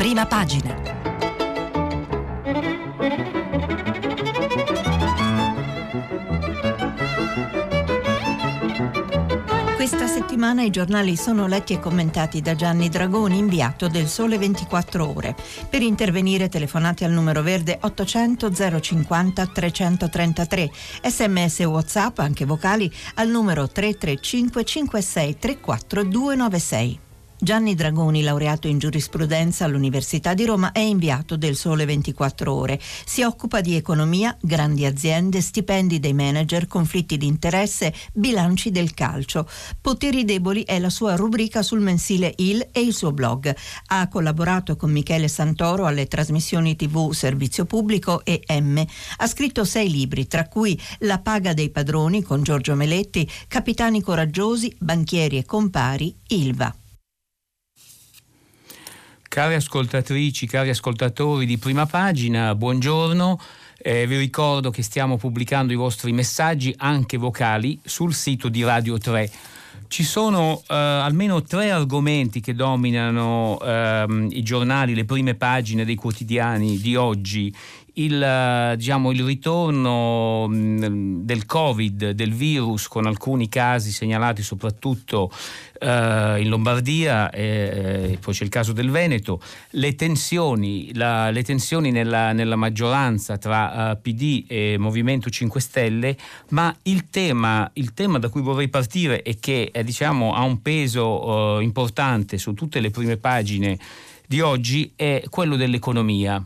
prima pagina. Questa settimana i giornali sono letti e commentati da Gianni Dragoni, inviato del Sole 24 Ore. Per intervenire telefonate al numero verde 800 050 333, sms whatsapp, anche vocali, al numero 335 56 34 296. Gianni Dragoni, laureato in giurisprudenza all'Università di Roma, è inviato del Sole 24 Ore. Si occupa di economia, grandi aziende, stipendi dei manager, conflitti di interesse, bilanci del calcio. Poteri deboli è la sua rubrica sul mensile Il e il suo blog. Ha collaborato con Michele Santoro alle trasmissioni TV Servizio Pubblico e M. Ha scritto sei libri, tra cui La paga dei padroni con Giorgio Meletti, Capitani coraggiosi, Banchieri e compari, Ilva. Cari ascoltatrici, cari ascoltatori di prima pagina, buongiorno. Eh, vi ricordo che stiamo pubblicando i vostri messaggi anche vocali sul sito di Radio 3. Ci sono eh, almeno tre argomenti che dominano ehm, i giornali, le prime pagine dei quotidiani di oggi il, diciamo, il ritorno mm, del Covid, del virus, con alcuni casi segnalati soprattutto eh, in Lombardia, e, poi c'è il caso del Veneto, le tensioni, la, le tensioni nella, nella, maggioranza tra uh, eh, PD e Movimento 5 Stelle, ma il tema, il tema da cui vorrei partire e che eh, diciamo, ha un peso uh, importante su tutte le prime pagine di oggi è quello dell'economia.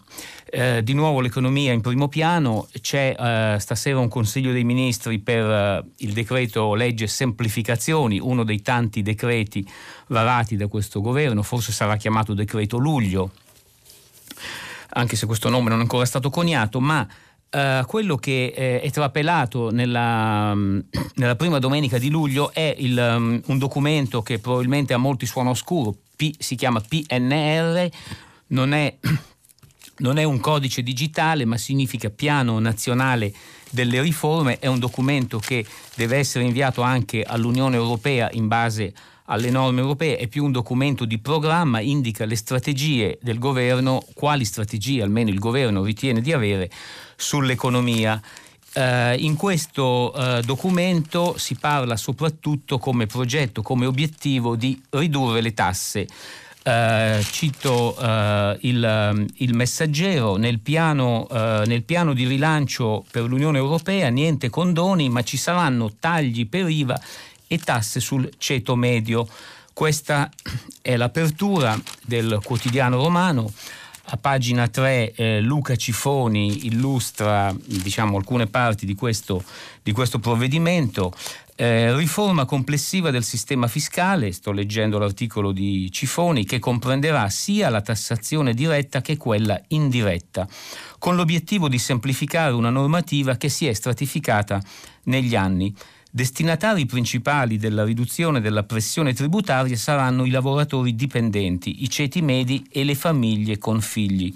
Eh, di nuovo l'economia in primo piano, c'è eh, stasera un Consiglio dei Ministri per eh, il decreto legge semplificazioni, uno dei tanti decreti varati da questo governo, forse sarà chiamato decreto luglio, anche se questo nome non è ancora stato coniato, ma Uh, quello che eh, è trapelato nella, um, nella, prima domenica di luglio è il, um, un documento che probabilmente a molti suona oscuro, P, si chiama PNR, non è, non è un codice digitale ma significa Piano Nazionale delle Riforme, è un documento che deve essere inviato anche all'Unione Europea in base alle norme europee, è più un documento di programma, indica le strategie del governo, quali strategie almeno il governo ritiene di avere sull'economia. Uh, in questo uh, documento si parla soprattutto come progetto, come obiettivo di ridurre le tasse. Uh, cito il, il, messaggero nel piano, nel piano di rilancio per l'Unione Europea niente condoni ma ci saranno tagli per IVA e tasse sul ceto medio. Questa è l'apertura del quotidiano romano. A pagina 3 eh, Luca Cifoni illustra diciamo, alcune parti di questo, di questo provvedimento. Eh, riforma complessiva del sistema fiscale, sto leggendo l'articolo di Cifoni, che comprenderà sia la tassazione diretta che quella indiretta, con l'obiettivo di semplificare una normativa che si è stratificata negli anni. Destinatari principali della riduzione della pressione tributaria saranno i lavoratori dipendenti, i ceti medi e le famiglie con figli.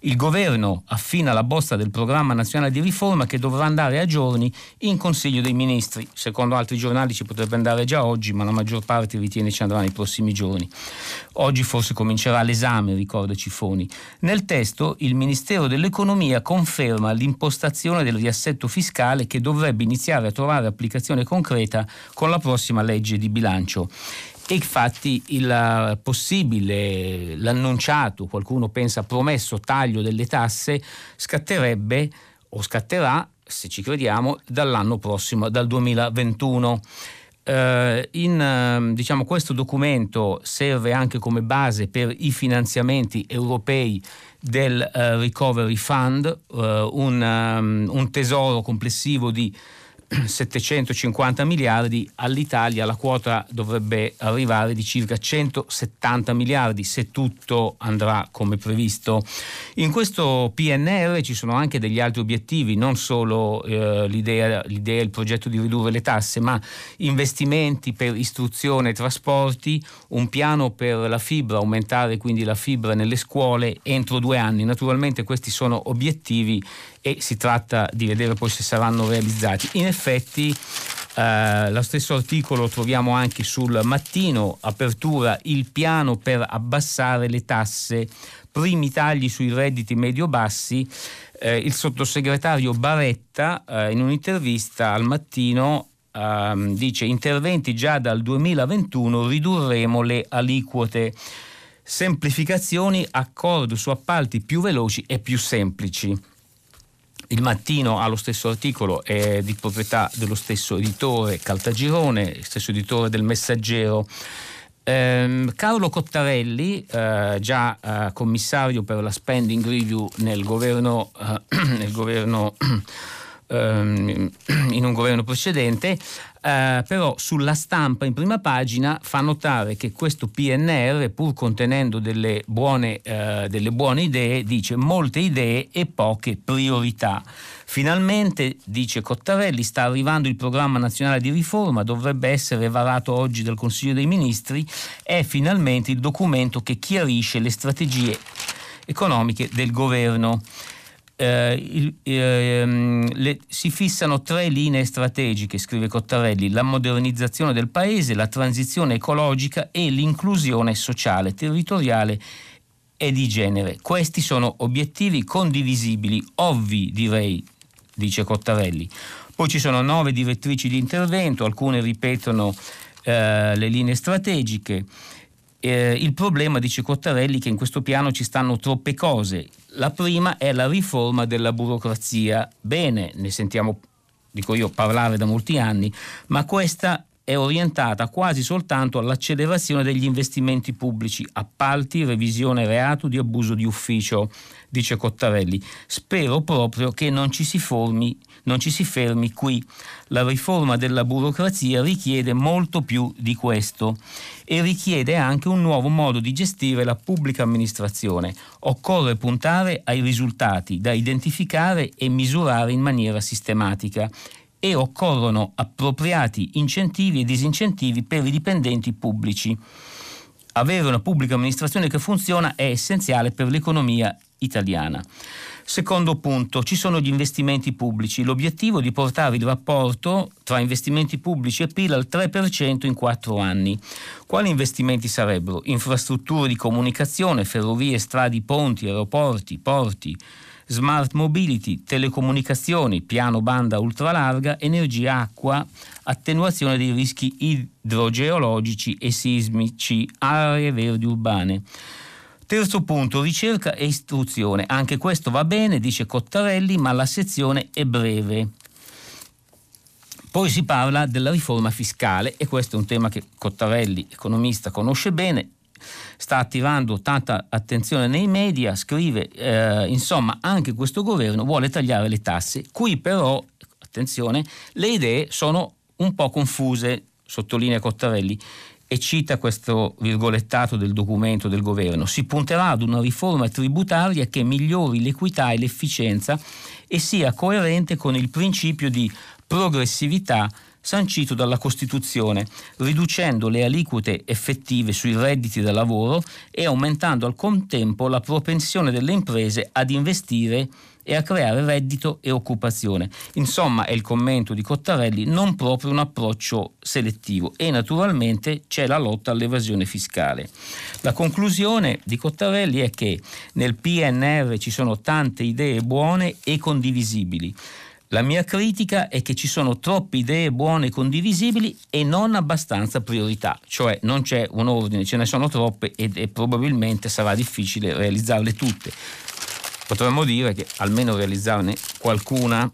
Il governo affina la bozza del programma nazionale di riforma che dovrà andare a giorni in Consiglio dei Ministri. Secondo altri giornali ci potrebbe andare già oggi, ma la maggior parte ritiene ci andrà nei prossimi giorni. Oggi forse comincerà l'esame, ricorda Cifoni. Nel testo il Ministero dell'Economia conferma l'impostazione del riassetto fiscale che dovrebbe iniziare a trovare applicazione concreta con la prossima legge di bilancio e infatti il possibile, l'annunciato, qualcuno pensa promesso taglio delle tasse scatterebbe o scatterà, se ci crediamo, dall'anno prossimo, dal 2021. Uh, in, uh, diciamo, questo documento serve anche come base per i finanziamenti europei del uh, Recovery Fund, un, um, un tesoro complessivo di 750 miliardi, all'Italia la quota dovrebbe arrivare di circa 170 miliardi se tutto andrà come previsto. In questo PNR ci sono anche degli altri obiettivi, non solo eh, l'idea, l'idea, il progetto di ridurre le tasse, ma investimenti per istruzione e trasporti, un piano per la fibra, aumentare quindi la fibra nelle scuole entro due anni. Naturalmente questi sono obiettivi e si tratta di vedere poi se saranno realizzati. In effetti Uh, lo stesso articolo lo troviamo anche sul mattino, apertura il piano per abbassare le tasse, primi tagli sui redditi medio-bassi. Uh, il sottosegretario Baretta uh, in un'intervista al mattino ehm, dice interventi già dal 2021 ridurremo le aliquote semplificazioni, accordo su appalti più veloci e più semplici. Il mattino ha lo stesso articolo, è di proprietà dello stesso editore Caltagirone, stesso editore del Messaggero. Eh, Carlo Cottarelli, eh, già eh, commissario per la spending review nel governo, eh, nel governo ehm, in un governo precedente, eh, però sulla stampa in prima pagina fa notare che questo PNR, pur contenendo delle buone, eh, delle buone idee, dice molte idee e poche priorità. Finalmente, dice Cottarelli, sta arrivando il programma nazionale di riforma, dovrebbe essere varato oggi dal Consiglio dei Ministri, è finalmente il documento che chiarisce le strategie economiche del governo eh, il, eh, le, si fissano tre linee strategiche, scrive Cottarelli, la modernizzazione del paese, la transizione ecologica e l'inclusione sociale, territoriale e di genere. Questi sono obiettivi condivisibili, ovvi direi, dice Cottarelli. Poi ci sono nove direttrici di intervento, alcune ripetono eh, le linee strategiche. Eh, il problema, dice Cottarelli, che in questo piano ci stanno troppe cose. La prima è la riforma della burocrazia. Bene, ne sentiamo, dico io, parlare da molti anni, ma questa è orientata quasi soltanto all'accelerazione degli investimenti pubblici, appalti, revisione reato di abuso di ufficio, dice Cottarelli. Spero proprio che non ci si, formi, non ci si fermi qui. La riforma della burocrazia richiede molto più di questo e richiede anche un nuovo modo di gestire la pubblica amministrazione. Occorre puntare ai risultati da identificare e misurare in maniera sistematica e occorrono appropriati incentivi e disincentivi per i dipendenti pubblici. Avere una pubblica amministrazione che funziona è essenziale per l'economia italiana. Secondo punto, ci sono gli investimenti pubblici. L'obiettivo è di portare il rapporto tra investimenti pubblici e PIL al 3% in quattro anni. Quali investimenti sarebbero? Infrastrutture di comunicazione, ferrovie, strade, ponti, aeroporti, porti, smart mobility, telecomunicazioni, piano banda ultralarga, energia, acqua, attenuazione dei rischi idrogeologici e sismici, aree verdi urbane. Terzo punto, ricerca e istruzione. Anche questo va bene, dice Cottarelli, ma la sezione è breve. Poi si parla della riforma fiscale e questo è un tema che Cottarelli, economista, conosce bene sta attivando tanta attenzione nei media, scrive, eh, insomma, anche questo governo vuole tagliare le tasse. Qui però, attenzione, le idee sono un po' confuse, sottolinea Cottarelli e cita questo virgolettato del documento del governo, si punterà ad una riforma tributaria che migliori l'equità e l'efficienza e sia coerente con il principio di progressività sancito dalla Costituzione, riducendo le aliquote effettive sui redditi da lavoro e aumentando al contempo la propensione delle imprese ad investire e a creare reddito e occupazione. Insomma, è il commento di Cottarelli, non proprio un approccio selettivo e naturalmente c'è la lotta all'evasione fiscale. La conclusione di Cottarelli è che nel PNR ci sono tante idee buone e condivisibili la mia critica è che ci sono troppe idee buone e condivisibili e non abbastanza priorità, cioè non c'è un ordine, ce ne sono troppe e probabilmente sarà difficile realizzarle tutte. Potremmo dire che almeno realizzarne qualcuna.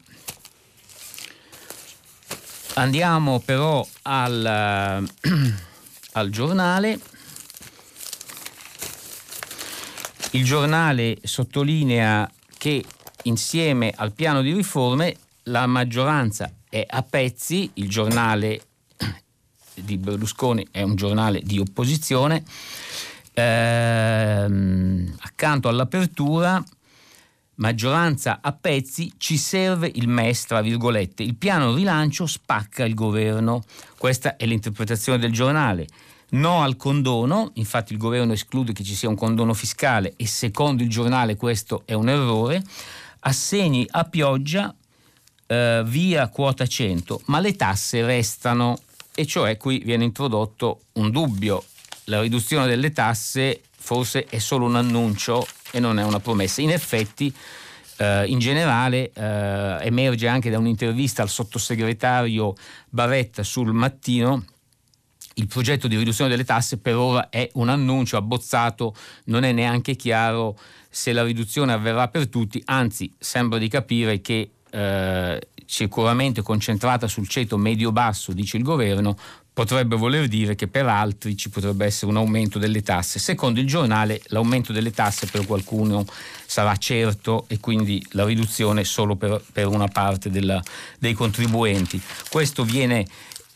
Andiamo però al, al giornale. Il giornale sottolinea che insieme al piano di riforme la maggioranza è a pezzi, il giornale di Berlusconi è un giornale di opposizione, ehm, accanto all'apertura maggioranza a pezzi ci serve il MES, tra virgolette, il piano rilancio spacca il governo, questa è l'interpretazione del giornale. No al condono, infatti il governo esclude che ci sia un condono fiscale e secondo il giornale questo è un errore. Assegni a pioggia eh, via quota 100, ma le tasse restano e cioè qui viene introdotto un dubbio. La riduzione delle tasse forse è solo un annuncio e non è una promessa. In effetti, eh, in generale, eh, emerge anche da un'intervista al sottosegretario Baretta sul mattino il progetto di riduzione delle tasse per ora è un annuncio abbozzato, non è neanche chiaro se la riduzione avverrà per tutti, anzi sembra di capire che eh, sicuramente concentrata sul ceto medio-basso, dice il governo, potrebbe voler dire che per altri ci potrebbe essere un aumento delle tasse. Secondo il giornale l'aumento delle tasse per qualcuno sarà certo e quindi la riduzione solo per, per una parte della, dei contribuenti. Questo viene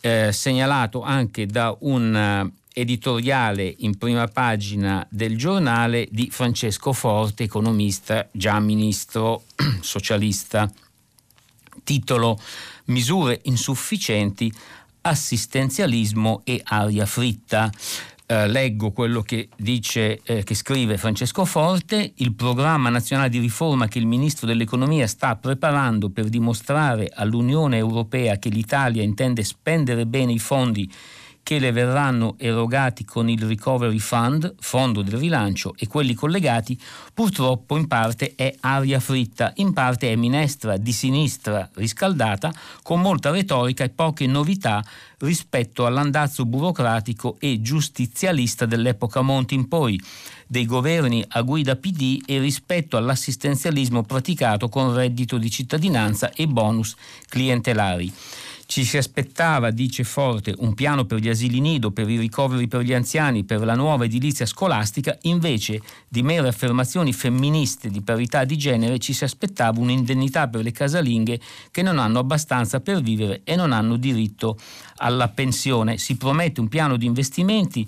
eh, segnalato anche da un uh, editoriale in prima pagina del giornale di Francesco Forte, economista, già ministro socialista. Titolo Misure insufficienti assistenzialismo e aria fritta. Eh, leggo quello che dice, eh, che scrive Francesco Forte, il programma nazionale di riforma che il ministro dell'economia sta preparando per dimostrare all'Unione Europea che l'Italia intende spendere bene i fondi che le verranno erogati con il Recovery Fund, fondo del rilancio, e quelli collegati, purtroppo in parte è aria fritta, in parte è minestra di sinistra riscaldata, con molta retorica e poche novità rispetto all'andazzo burocratico e giustizialista dell'epoca Monti in poi, dei governi a guida PD e rispetto all'assistenzialismo praticato con reddito di cittadinanza e bonus clientelari. Ci si aspettava, dice Forte, un piano per gli asili nido, per i ricoveri per gli anziani, per la nuova edilizia scolastica, invece di mere affermazioni femministe di parità di genere ci si aspettava un'indennità per le casalinghe che non hanno abbastanza per vivere e non hanno diritto alla pensione. Si promette un piano di investimenti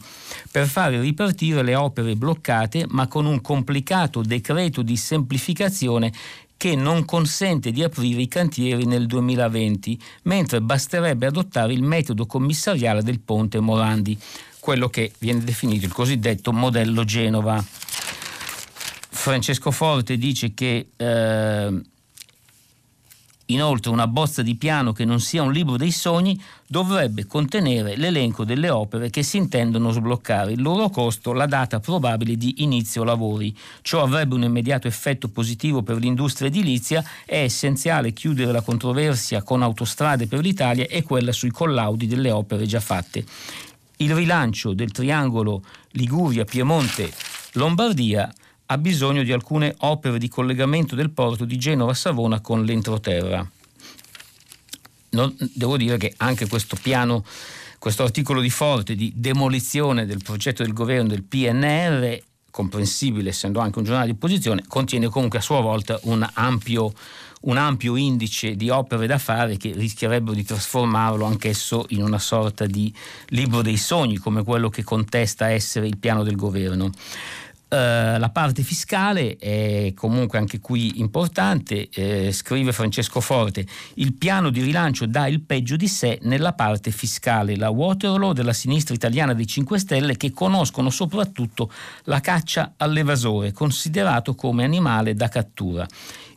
per fare ripartire le opere bloccate, ma con un complicato decreto di semplificazione che non consente di aprire i cantieri nel 2020, mentre basterebbe adottare il metodo commissariale del ponte Morandi, quello che viene definito il cosiddetto modello Genova. Francesco Forte dice che eh, Inoltre una bozza di piano che non sia un libro dei sogni dovrebbe contenere l'elenco delle opere che si intendono sbloccare, il loro costo, la data probabile di inizio lavori. Ciò avrebbe un immediato effetto positivo per l'industria edilizia, è essenziale chiudere la controversia con autostrade per l'Italia e quella sui collaudi delle opere già fatte. Il rilancio del triangolo Liguria-Piemonte-Lombardia ha bisogno di alcune opere di collegamento del porto di Genova-Savona con l'entroterra. Non, devo dire che anche questo piano, questo articolo di Forte di demolizione del progetto del governo del PNR, comprensibile essendo anche un giornale di opposizione, contiene comunque a sua volta un ampio, un ampio indice di opere da fare che rischierebbero di trasformarlo anch'esso in una sorta di libro dei sogni, come quello che contesta essere il piano del governo. Uh, la parte fiscale è comunque anche qui importante, eh, scrive Francesco Forte, il piano di rilancio dà il peggio di sé nella parte fiscale, la Waterloo della sinistra italiana dei 5 Stelle che conoscono soprattutto la caccia all'evasore, considerato come animale da cattura.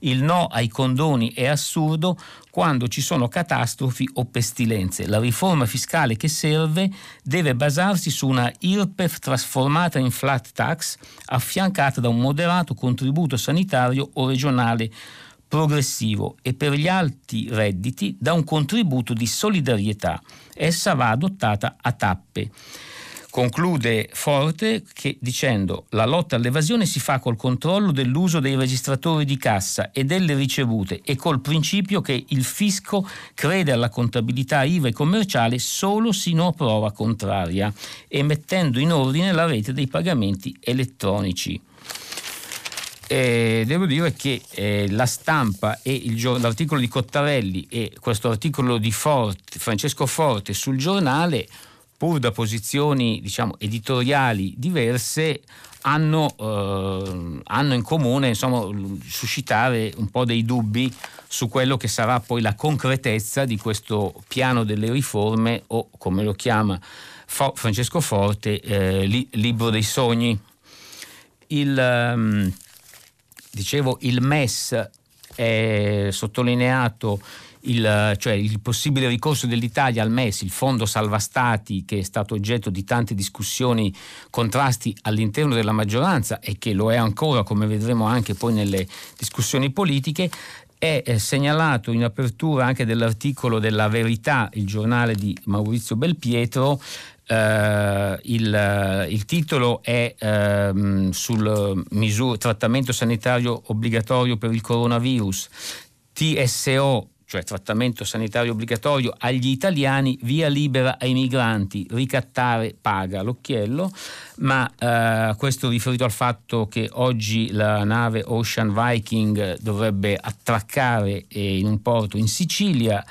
Il no ai condoni è assurdo quando ci sono catastrofi o pestilenze. La riforma fiscale che serve deve basarsi su una IRPEF trasformata in flat tax affiancata da un moderato contributo sanitario o regionale progressivo e per gli alti redditi da un contributo di solidarietà. Essa va adottata a tappe. Conclude Forte che, dicendo la lotta all'evasione si fa col controllo dell'uso dei registratori di cassa e delle ricevute e col principio che il fisco crede alla contabilità IVA e commerciale solo sino a prova contraria e mettendo in ordine la rete dei pagamenti elettronici. Eh, devo dire che eh, la stampa e il, l'articolo di Cottarelli e questo articolo di Forte, Francesco Forte sul giornale pur da posizioni diciamo, editoriali diverse, hanno, eh, hanno, in comune insomma, suscitare un po' dei dubbi su quello che sarà poi la concretezza di questo piano delle riforme o come lo chiama Fo- Francesco Forte, eh, li- libro dei sogni. Il, um, dicevo, il MES è sottolineato il, cioè il possibile ricorso dell'Italia al MES, il fondo salva stati che è stato oggetto di tante discussioni, contrasti all'interno della maggioranza e che lo è ancora, come vedremo anche poi nelle discussioni politiche, è segnalato in apertura anche dell'articolo della Verità, il giornale di Maurizio Belpietro, Uh, il, il, titolo è uh, sul misur- trattamento sanitario obbligatorio per il coronavirus. TSO cioè trattamento sanitario obbligatorio agli italiani, via libera ai migranti, ricattare paga l'occhiello, ma eh, questo riferito al fatto che oggi la nave Ocean Viking dovrebbe attraccare eh, in un porto in Sicilia,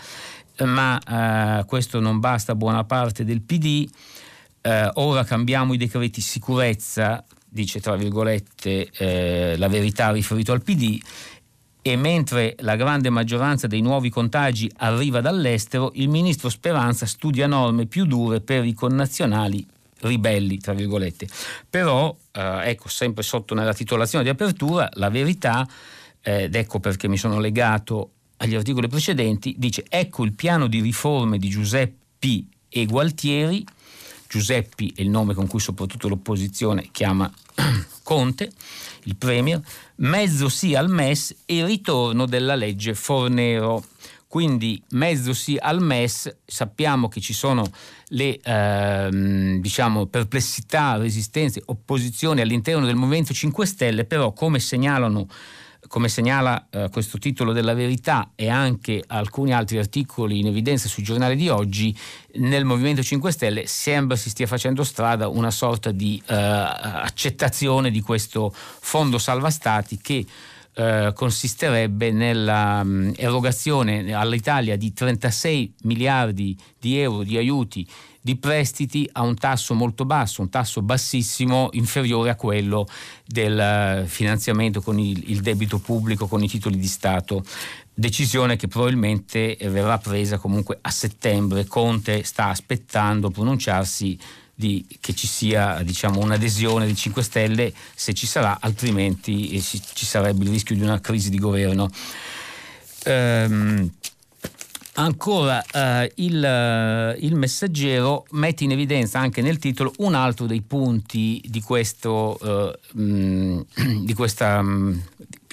ma eh, questo non basta buona parte del PD. Eh, ora cambiamo i decreti sicurezza, dice tra virgolette eh, la verità riferito al PD e mentre la grande maggioranza dei nuovi contagi arriva dall'estero, il ministro Speranza studia norme più dure per i connazionali ribelli, tra virgolette. Però, eh, ecco, sempre sotto nella titolazione di apertura, la verità, eh, ed ecco perché mi sono legato agli articoli precedenti, dice ecco il piano di riforme di Giuseppi e Gualtieri, Giuseppi è il nome con cui soprattutto l'opposizione chiama Conte, il Premier, mezzo sì al MES e ritorno della legge Fornero. Quindi mezzo sì al MES, sappiamo che ci sono le ehm, diciamo, perplessità, resistenze, opposizioni all'interno del Movimento 5 Stelle, però come segnalano come segnala eh, questo titolo della verità e anche alcuni altri articoli in evidenza sui giornali di oggi, nel Movimento 5 Stelle sembra si stia facendo strada una sorta di eh, accettazione di questo fondo salva stati che eh, consisterebbe nell'erogazione mm, all'Italia di 36 miliardi di euro di aiuti di prestiti a un tasso molto basso, un tasso bassissimo, inferiore a quello del eh, finanziamento con il, il debito pubblico, con i titoli di Stato. Decisione che probabilmente verrà presa comunque a settembre. Conte sta aspettando pronunciarsi di, che ci sia diciamo, un'adesione di 5 Stelle, se ci sarà, altrimenti eh, ci sarebbe il rischio di una crisi di governo. Ehm, Ancora eh, il, eh, il, messaggero mette in evidenza anche nel titolo un altro dei punti di questo eh, mh, mm, di questa, mh, mm,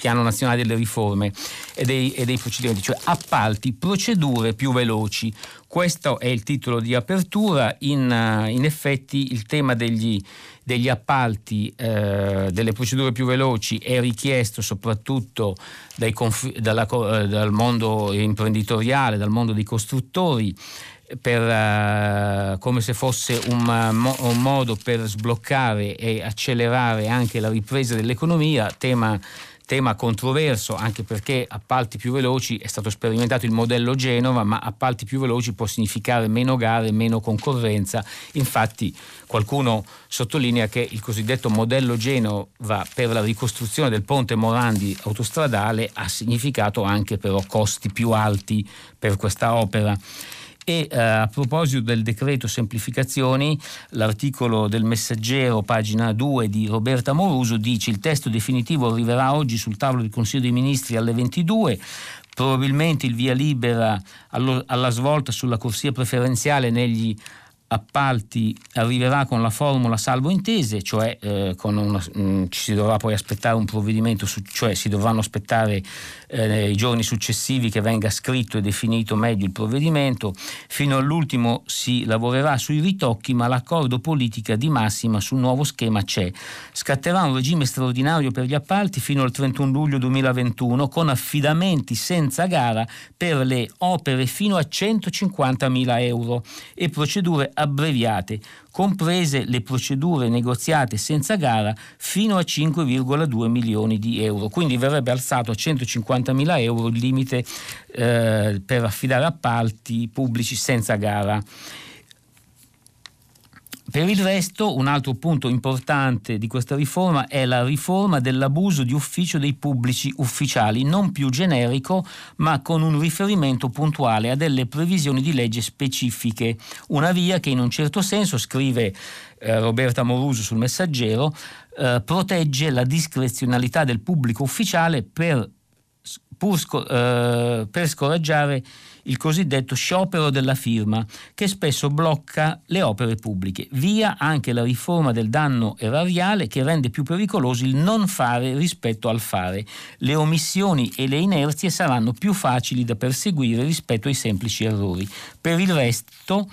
piano nazionale delle riforme e dei, e dei procedimenti, cioè appalti, procedure più veloci. Questo è il titolo di apertura, in, uh, in effetti il tema degli, degli appalti, eh, delle procedure più veloci è richiesto soprattutto conf- dalla, eh, dal mondo imprenditoriale, dal mondo dei costruttori, per, uh, come se fosse un, uh, un, modo per sbloccare e accelerare anche la ripresa dell'economia, tema tema controverso anche perché appalti più veloci è stato sperimentato il modello Genova, ma appalti più veloci può significare meno gare, meno concorrenza. Infatti qualcuno sottolinea che il cosiddetto modello Genova per la ricostruzione del ponte Morandi autostradale ha significato anche però costi più alti per questa opera. E eh, a proposito del decreto semplificazioni, l'articolo del Messaggero, pagina 2 di Roberta Moruso, dice il testo definitivo arriverà oggi sul tavolo del Consiglio dei Ministri alle 22 probabilmente il via libera alla svolta sulla corsia preferenziale negli appalti arriverà con la formula salvo intese, cioè eh, una, mh, mm, ci si dovrà poi aspettare un provvedimento, su, cioè si dovranno aspettare eh, i giorni successivi che venga scritto e definito meglio il provvedimento, fino all'ultimo si lavorerà sui ritocchi, ma l'accordo politica di massima sul nuovo schema c'è. Scatterà un regime straordinario per gli appalti fino al 31 luglio 2021 con affidamenti senza gara per le opere fino a 150 mila euro e procedure abbreviate, comprese le procedure negoziate senza gara fino a 5,2 milioni di euro. Quindi verrebbe alzato a 150 mila euro il limite eh, per affidare appalti pubblici senza gara. Per il resto, un altro punto importante di questa riforma è la riforma dell'abuso di ufficio dei pubblici ufficiali, non più generico, ma con un riferimento puntuale a delle previsioni di legge specifiche. Una via che in un certo senso, scrive eh, Roberta Moruso sul Messaggero, eh, protegge la discrezionalità del pubblico ufficiale per pur, eh, per scoraggiare il cosiddetto sciopero della firma, che spesso blocca le opere pubbliche. Via anche la riforma del danno erariale che rende più pericoloso il non fare rispetto al fare. Le omissioni e le inerzie saranno più facili da perseguire rispetto ai semplici errori. Per il resto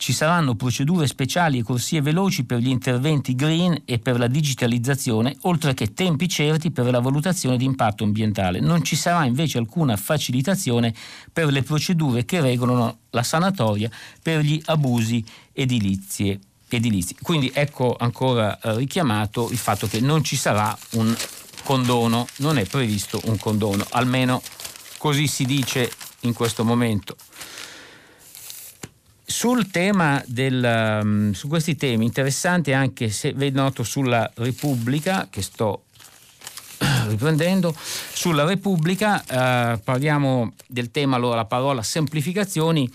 ci saranno procedure speciali e corsie veloci per gli interventi green e per la digitalizzazione, oltre che tempi certi per la valutazione di impatto ambientale. Non ci sarà invece alcuna facilitazione per le procedure che regolano la sanatoria per gli abusi edilizie edilizi. Quindi ecco ancora eh, richiamato il fatto che non ci sarà un condono, non è previsto un condono, almeno così si dice in questo momento. Sul tema del, um, su questi temi, interessante anche se noto sulla Repubblica, che sto riprendendo, sulla Repubblica eh, parliamo del tema, allora la parola semplificazioni,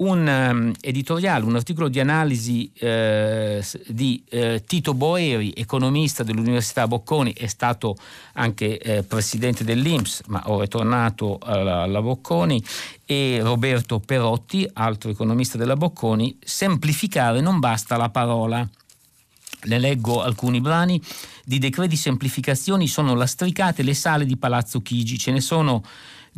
un um, editoriale, un articolo di analisi eh, di eh, Tito Boeri, economista dell'Università Bocconi, è stato anche eh, presidente dell'Inps, ma ora è tornato alla, alla Bocconi, e Roberto Perotti, altro economista della Bocconi, semplificare non basta la parola. Le leggo alcuni brani. Di decreti semplificazioni sono lastricate le sale di Palazzo Chigi, ce ne sono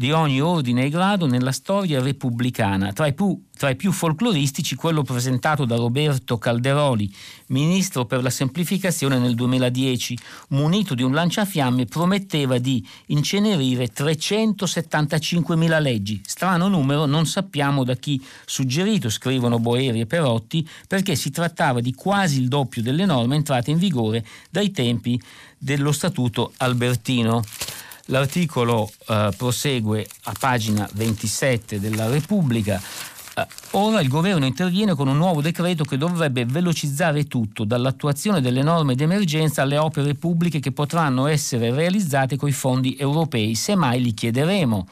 di ogni ordine e grado nella storia repubblicana, tra i, più, tra i, più, folcloristici quello presentato da Roberto Calderoli, ministro per la semplificazione nel 2010, munito di un lanciafiamme, prometteva di incenerire 375.000 leggi. Strano numero, non sappiamo da chi suggerito, scrivono Boeri e Perotti, perché si trattava di quasi il doppio delle norme entrate in vigore dai tempi dello Statuto Albertino. L'articolo eh, prosegue a pagina 27 della Repubblica. Eh, ora il governo interviene con un nuovo decreto che dovrebbe velocizzare tutto, dall'attuazione delle norme d'emergenza alle opere pubbliche che potranno essere realizzate coi fondi europei, semmai li chiederemo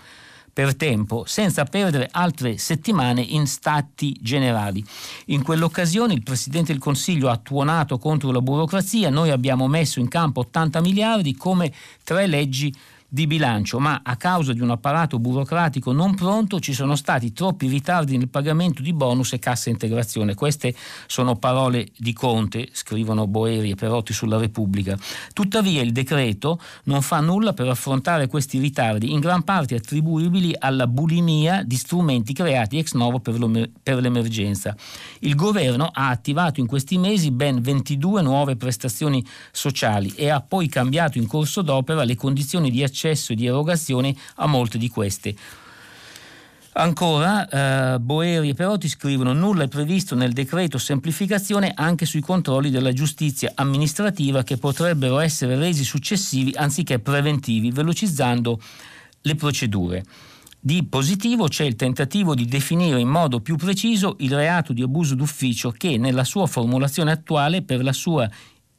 per tempo, senza perdere altre settimane in stati generali. In quell'occasione il Presidente del Consiglio ha tuonato contro la burocrazia, noi abbiamo messo in campo 80 miliardi come tre leggi di bilancio, ma a causa di un apparato burocratico non pronto ci sono stati troppi ritardi nel pagamento di bonus e cassa integrazione. Queste sono parole di Conte, scrivono Boeri e Perotti sulla Repubblica. Tuttavia il decreto non fa nulla per affrontare questi ritardi, in gran parte attribuibili alla bulimia di strumenti creati ex novo per, l'emergenza. Il governo ha attivato in questi mesi ben 22 nuove prestazioni sociali e ha poi cambiato in corso d'opera le condizioni di accesso accesso di erogazione a molte di queste. Ancora, eh, Boeri e Perotti scrivono nulla è previsto nel decreto semplificazione anche sui controlli della giustizia amministrativa che potrebbero essere resi successivi anziché preventivi, velocizzando le procedure. Di positivo c'è il tentativo di definire in modo più preciso il reato di abuso d'ufficio che nella sua formulazione attuale per la sua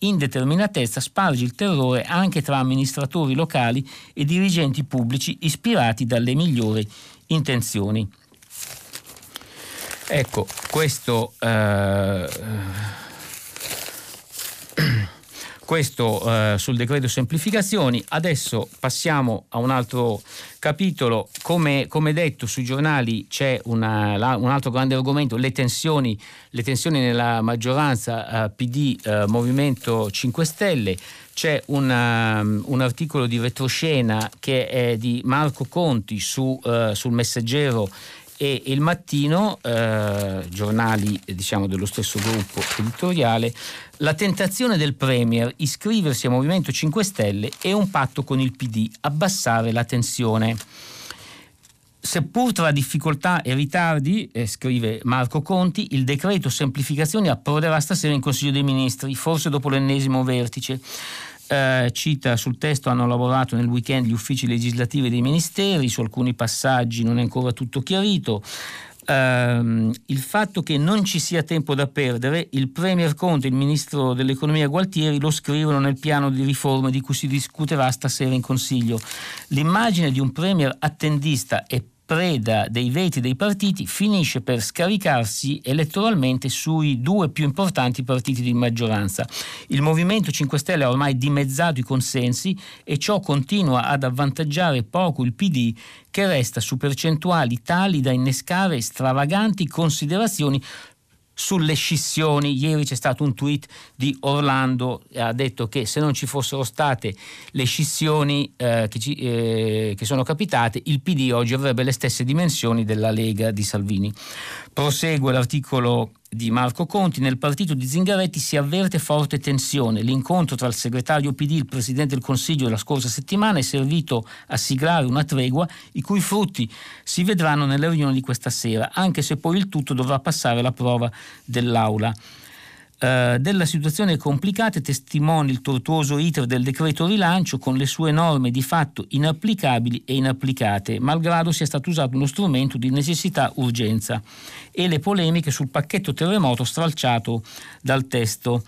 indeterminatezza sparge il terrore anche tra amministratori locali e dirigenti pubblici ispirati dalle migliori intenzioni. Ecco, questo, eh, questo eh, sul decreto semplificazioni. Adesso passiamo a un altro capitolo. Come, come detto, sui giornali c'è una, la, un altro grande argomento, le tensioni, le tensioni nella maggioranza eh, PD eh, Movimento 5 Stelle. C'è una, um, un articolo di retroscena che è di Marco Conti su, uh, sul Messaggero e il mattino, eh, giornali diciamo, dello stesso gruppo editoriale, la tentazione del Premier iscriversi a Movimento 5 Stelle e un patto con il PD, abbassare la tensione. Seppur tra difficoltà e ritardi, eh, scrive Marco Conti, il decreto semplificazioni approderà stasera in Consiglio dei Ministri, forse dopo l'ennesimo vertice. Eh, cita sul testo hanno lavorato nel weekend gli uffici legislativi dei ministeri, su alcuni passaggi non è ancora tutto chiarito. Uh, il fatto che non ci sia tempo da perdere, il Premier Conte e il Ministro dell'Economia Gualtieri lo scrivono nel piano di riforme di cui si discuterà stasera in Consiglio. L'immagine di un Premier attendista e preda dei veti dei partiti, finisce per scaricarsi elettoralmente sui due più importanti partiti di maggioranza. Il Movimento 5 Stelle ha ormai dimezzato i consensi e ciò continua ad avvantaggiare poco il PD che resta su percentuali tali da innescare stravaganti considerazioni sulle scissioni. Ieri c'è stato un tweet di Orlando, ha detto che se non ci fossero state le scissioni eh, che, ci, eh, che, sono capitate, il PD oggi avrebbe le stesse dimensioni della Lega di Salvini. Prosegue l'articolo di Marco Conti, nel partito di Zingaretti si avverte forte tensione. L'incontro tra il segretario PD e il Presidente del Consiglio della scorsa settimana è servito a siglare una tregua i cui frutti si vedranno nelle riunioni di questa sera, anche se poi il tutto dovrà passare la prova dell'Aula. Uh, della situazione complicata testimonia il tortuoso iter del decreto rilancio con le sue norme di fatto inapplicabili e inapplicate, malgrado sia stato usato uno strumento di necessità-urgenza, e le polemiche sul pacchetto terremoto stralciato dal testo.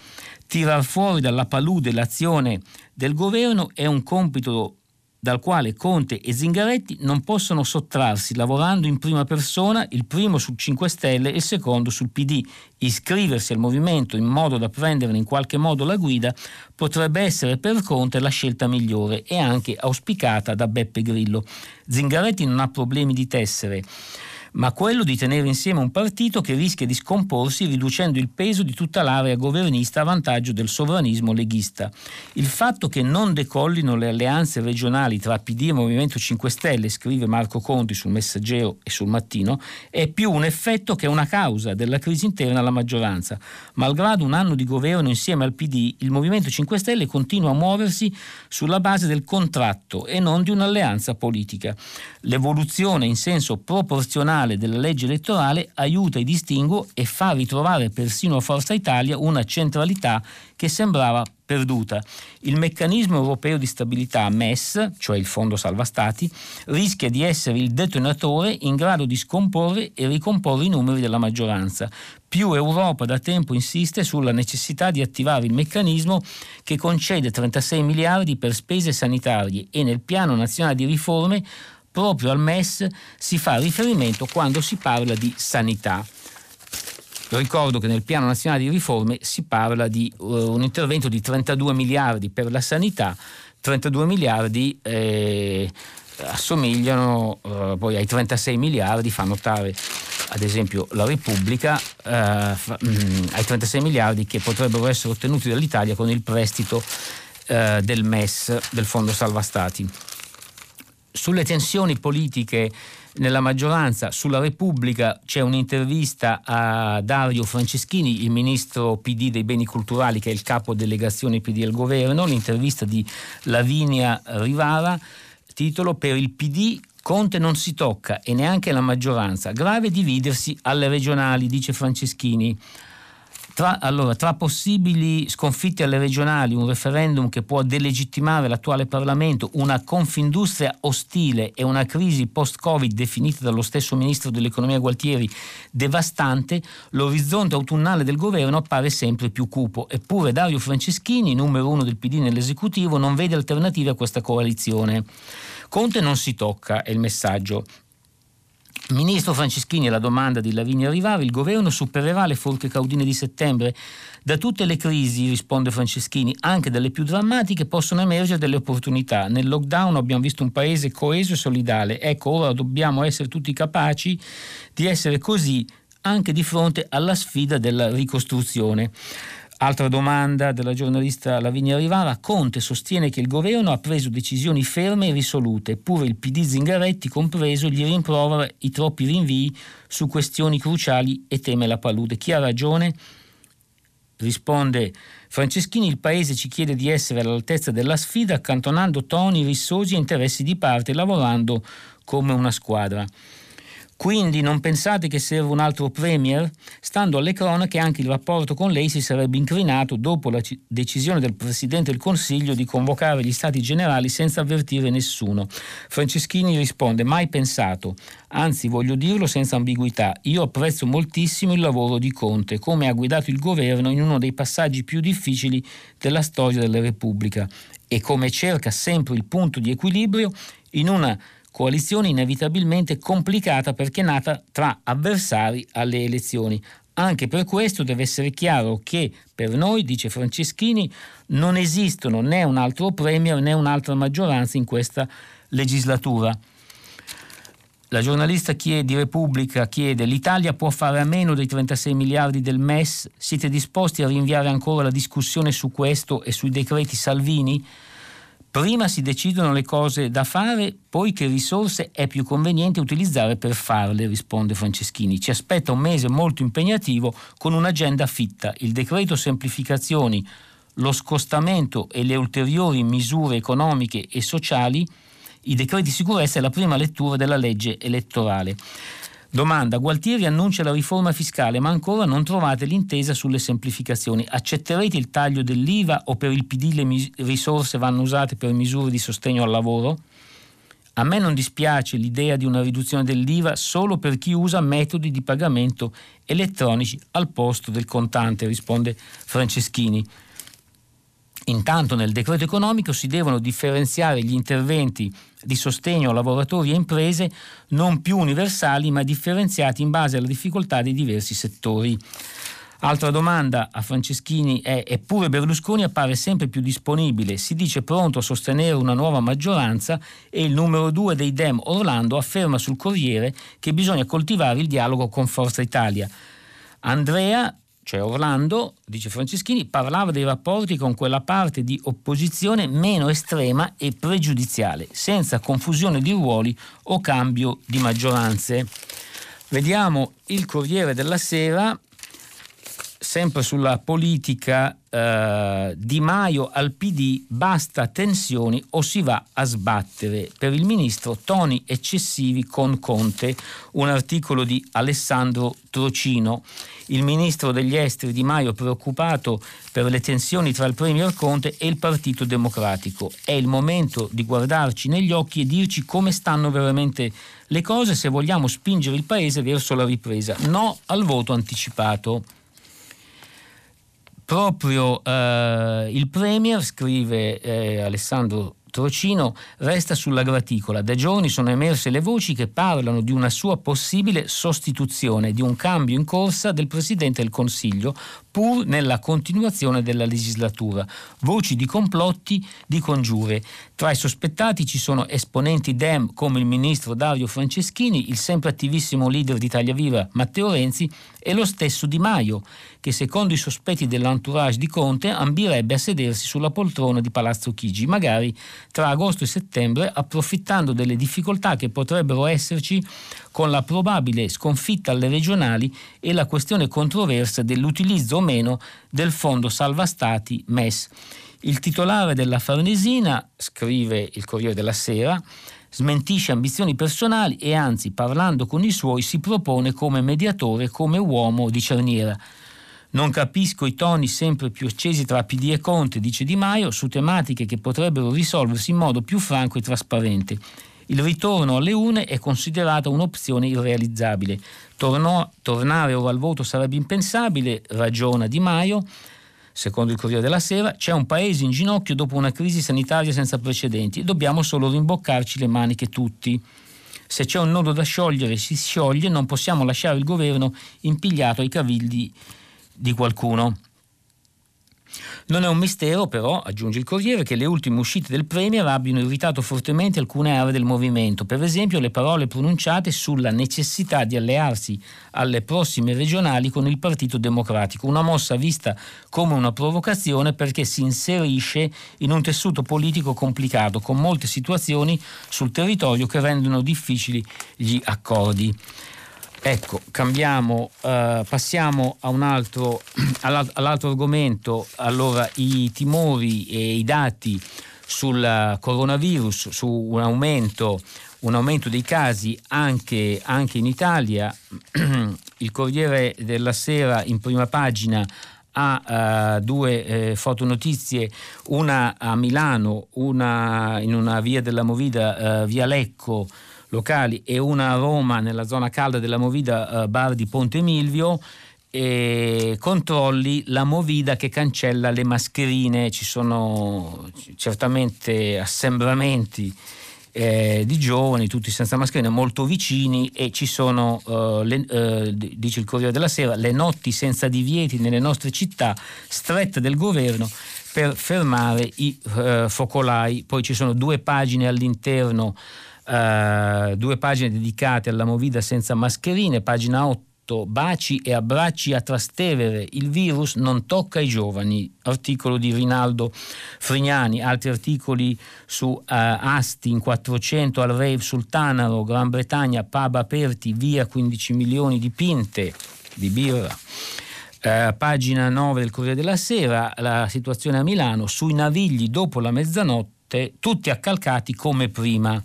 Tirar fuori dalla palude l'azione del governo è un compito dal quale Conte e Zingaretti non possono sottrarsi, lavorando in prima persona, il primo sul 5 Stelle e il secondo sul PD. Iscriversi al movimento in modo da prenderne in qualche modo la guida potrebbe essere per Conte la scelta migliore e anche auspicata da Beppe Grillo. Zingaretti non ha problemi di tessere ma quello di tenere insieme un partito che rischia di scomporsi riducendo il peso di tutta l'area governista a vantaggio del sovranismo leghista. Il fatto che non decollino le alleanze regionali tra PD e Movimento 5 Stelle, scrive Marco Conti sul Messaggero e sul Mattino, è più un effetto che una causa della crisi interna alla maggioranza. Malgrado un anno di governo insieme al PD, il Movimento 5 Stelle continua a muoversi sulla base del contratto e non di un'alleanza politica. L'evoluzione in senso proporzionale finale della legge elettorale aiuta i distinguo e fa ritrovare persino a Forza Italia una centralità che sembrava perduta. Il meccanismo europeo di stabilità MES, cioè il Fondo Salva Stati, rischia di essere il detonatore in grado di scomporre e ricomporre i numeri della maggioranza. Più Europa da tempo insiste sulla necessità di attivare il meccanismo che concede 36 miliardi per spese sanitarie e nel piano nazionale di riforme proprio al MES si fa riferimento quando si parla di sanità. Ricordo che nel piano nazionale di riforme si parla di uh, un intervento di 32 miliardi per la sanità, 32 miliardi eh, assomigliano uh, poi ai 36 miliardi, fa notare ad esempio la Repubblica, uh, fa, mm, ai 36 miliardi che potrebbero essere ottenuti dall'Italia con il prestito del MES, del Fondo Salva Stati. Sulle tensioni politiche nella maggioranza, sulla Repubblica c'è un'intervista a Dario Franceschini, il ministro PD dei beni culturali che è il capo delegazione PD al governo, l'intervista di Lavinia Rivara, titolo Per il PD Conte non si tocca e neanche la maggioranza, grave dividersi alle regionali, dice Franceschini. Tra, allora, tra possibili sconfitte alle regionali, un referendum che può delegittimare l'attuale Parlamento, una confindustria ostile e una crisi post-Covid definita dallo stesso ministro dell'economia Gualtieri devastante, l'orizzonte autunnale del governo appare sempre più cupo. Eppure Dario Franceschini, numero uno del PD nell'esecutivo, non vede alternative a questa coalizione. Conte non si tocca, è il messaggio. Ministro Franceschini, alla domanda di Lavinia Rivara, il governo supererà le forche caudine di settembre. Da tutte le crisi, risponde Franceschini, anche dalle più drammatiche, possono emergere delle opportunità. Nel lockdown abbiamo visto un paese coeso e solidale. Ecco, ora dobbiamo essere tutti capaci di essere così anche di fronte alla sfida della ricostruzione. Altra domanda della giornalista Lavinia Rivara. Conte sostiene che il governo ha preso decisioni ferme e risolute, eppure il PD Zingaretti compreso gli rimprovera i troppi rinvii su questioni cruciali e teme la palude. Chi ha ragione? Risponde Franceschini, il Paese ci chiede di essere all'altezza della sfida, accantonando toni rissosi e interessi di parte, lavorando come una squadra. Quindi non pensate che serva un altro Premier? Stando alle cronache anche il rapporto con lei si sarebbe incrinato dopo la c- decisione del Presidente del Consiglio di convocare gli Stati Generali senza avvertire nessuno. Franceschini risponde mai pensato, anzi voglio dirlo senza ambiguità, io apprezzo moltissimo il lavoro di Conte, come ha guidato il governo in uno dei passaggi più difficili della storia della Repubblica e come cerca sempre il punto di equilibrio in una coalizione inevitabilmente complicata perché nata tra avversari alle elezioni. Anche per questo deve essere chiaro che per noi, dice Franceschini, non esistono né un altro premier né un'altra maggioranza in questa legislatura. La giornalista di Repubblica chiede l'Italia può fare a meno dei 36 miliardi del MES? Siete disposti a rinviare ancora la discussione su questo e sui decreti Salvini? Prima si decidono le cose da fare, poi che risorse è più conveniente utilizzare per farle, risponde Franceschini. Ci aspetta un mese molto impegnativo con un'agenda fitta. Il decreto semplificazioni, lo scostamento e le ulteriori misure economiche e sociali, i decreti sicurezza e la prima lettura della legge elettorale. Domanda, Gualtieri annuncia la riforma fiscale ma ancora non trovate l'intesa sulle semplificazioni. Accetterete il taglio dell'IVA o per il PD le mis- risorse vanno usate per misure di sostegno al lavoro? A me non dispiace l'idea di una riduzione dell'IVA solo per chi usa metodi di pagamento elettronici al posto del contante, risponde Franceschini. Intanto nel decreto economico si devono differenziare gli interventi di sostegno a lavoratori e imprese non più universali ma differenziati in base alla difficoltà dei diversi settori. Altra domanda a Franceschini è: eppure Berlusconi appare sempre più disponibile, si dice pronto a sostenere una nuova maggioranza e il numero due dei Dem Orlando afferma sul Corriere che bisogna coltivare il dialogo con Forza Italia. Andrea cioè Orlando, dice Franceschini, parlava dei rapporti con quella parte di opposizione meno estrema e pregiudiziale, senza confusione di ruoli o cambio di maggioranze. Vediamo il Corriere della Sera, sempre sulla politica eh, Di Maio al PD, basta tensioni o si va a sbattere. Per il ministro toni eccessivi con Conte, un articolo di Alessandro Trocino il ministro degli esteri Di Maio preoccupato per le tensioni tra il Premier Conte e il Partito Democratico. È il momento di guardarci negli occhi e dirci come stanno veramente le cose se vogliamo spingere il Paese verso la ripresa. No al voto anticipato. Proprio eh, il Premier, scrive eh, Alessandro Trocino resta sulla graticola. Da giorni sono emerse le voci che parlano di una sua possibile sostituzione, di un cambio in corsa del Presidente del Consiglio, pur nella continuazione della legislatura. Voci di complotti, di congiure. Tra i sospettati ci sono esponenti DEM come il ministro Dario Franceschini, il sempre attivissimo leader di Italia Viva Matteo Renzi e lo stesso Di Maio, che secondo i sospetti dell'entourage di Conte ambirebbe a sedersi sulla poltrona di Palazzo Chigi, magari tra agosto e settembre, approfittando delle difficoltà che potrebbero esserci con la probabile sconfitta alle regionali e la questione controversa dell'utilizzo meno del fondo salva stati MES. Il titolare della Farnesina, scrive il Corriere della Sera, smentisce ambizioni personali e anzi, parlando con i suoi, si propone come mediatore, come uomo di cerniera. Non capisco i toni sempre più accesi tra PD e Conte, dice Di Maio, su tematiche che potrebbero risolversi in modo più franco e trasparente. Il ritorno alle une è considerata un'opzione irrealizzabile. Tornò, tornare ora al voto sarebbe impensabile, ragiona Di Maio. Secondo il Corriere della Sera, c'è un paese in ginocchio dopo una crisi sanitaria senza precedenti e dobbiamo solo rimboccarci le maniche tutti. Se c'è un nodo da sciogliere, si scioglie, non possiamo lasciare il governo impigliato ai cavilli di qualcuno. Non è un mistero, però, aggiunge il Corriere, che le ultime uscite del Premier abbiano irritato fortemente alcune aree del movimento, per esempio le parole pronunciate sulla necessità di allearsi alle prossime regionali con il Partito Democratico, una mossa vista come una provocazione perché si inserisce in un tessuto politico complicato, con molte situazioni sul territorio che rendono difficili gli accordi. Ecco, cambiamo, eh, passiamo altro, all'altro argomento. Allora, i timori e i dati sul coronavirus, su un aumento, un aumento dei casi anche, anche in Italia. Il Corriere della Sera in prima pagina ha uh, due eh, fotonotizie, una a Milano, una in una via della Movida, uh, via Lecco, locali e una a Roma nella zona calda della Movida eh, Bar di Ponte Milvio e controlli la Movida che cancella le mascherine, ci sono certamente assembramenti eh, di giovani, tutti senza mascherina, molto vicini e ci sono, eh, le, eh, dice il Corriere della Sera, le notti senza divieti nelle nostre città, strette del governo per fermare i eh, focolai. Poi ci sono due pagine all'interno, eh, due pagine dedicate alla movida senza mascherine, pagina 8 baci e abbracci a Trastevere, il virus non tocca i giovani, articolo di Rinaldo Frignani, altri articoli su uh, Asti in 400 al rave sul Tanaro, Gran Bretagna, pub aperti, via 15 milioni di pinte di birra. Uh, pagina 9 del Corriere della Sera, la situazione a Milano, sui navigli dopo la mezzanotte, tutti accalcati come prima.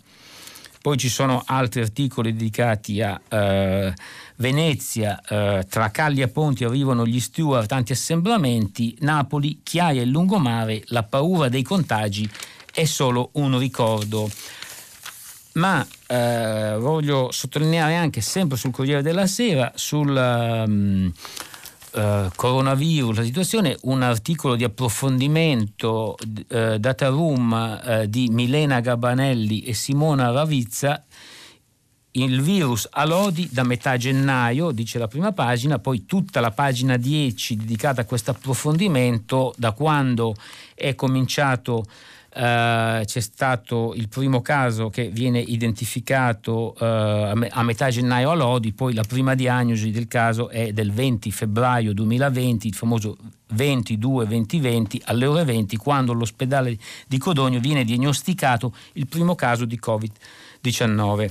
Poi ci sono altri articoli dedicati a uh, Venezia, uh, tra Calli e Ponti arrivano gli steward, tanti assemblamenti, Napoli, Chiaia e Lungomare, la paura dei contagi è solo un ricordo. Ma uh, voglio sottolineare anche sempre sul Corriere della Sera, sul... Um, Uh, coronavirus, la situazione, un articolo di approfondimento uh, data room uh, di Milena Gabanelli e Simona Ravizza. Il virus a Lodi da metà gennaio, dice la prima pagina, poi tutta la pagina 10 dedicata a questo approfondimento da quando è cominciato Uh, c'è stato il primo caso che viene identificato uh, a, metà gennaio a Lodi, poi la prima diagnosi del caso è del 20 febbraio 2020, il famoso 22-2020 alle ore 20, quando all'ospedale di Codogno viene diagnosticato il primo caso di Covid-19.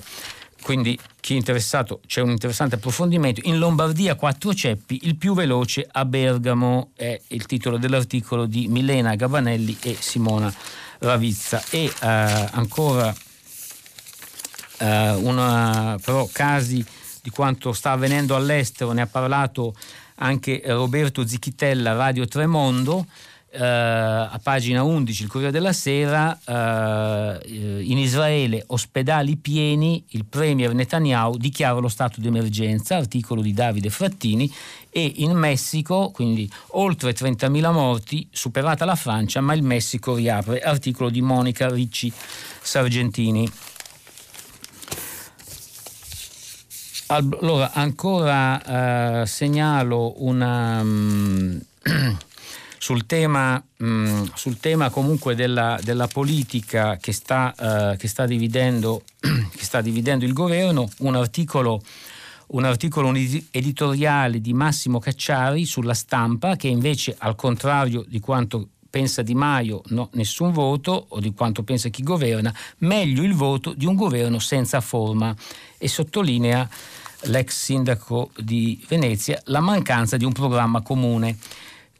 Quindi chi è interessato c'è un interessante approfondimento. In Lombardia quattro ceppi, il più veloce a Bergamo è il titolo dell'articolo di Milena Gavanelli e Simona Ravizza. E eh, ancora eh, una, però casi di quanto sta avvenendo all'estero, ne ha parlato anche Roberto Zichitella, Radio Tremondo, eh, a pagina 11 il Corriere della Sera, eh, in Israele ospedali pieni, il premier Netanyahu dichiara lo stato di emergenza, articolo di Davide Frattini, e in Messico, quindi oltre 30.000 morti, superata la Francia, ma il Messico riapre, articolo di Monica Ricci Sargentini. Allora, ancora eh, segnalo una... Um, sul tema, mh, mm, sul tema comunque della, della politica che sta, uh, che, sta dividendo, che sta dividendo il governo, un articolo un articolo editoriale di Massimo Cacciari sulla stampa che invece al contrario di quanto pensa Di Maio no, nessun voto o di quanto pensa chi governa, meglio il voto di un governo senza forma e sottolinea l'ex sindaco di Venezia la mancanza di un programma comune.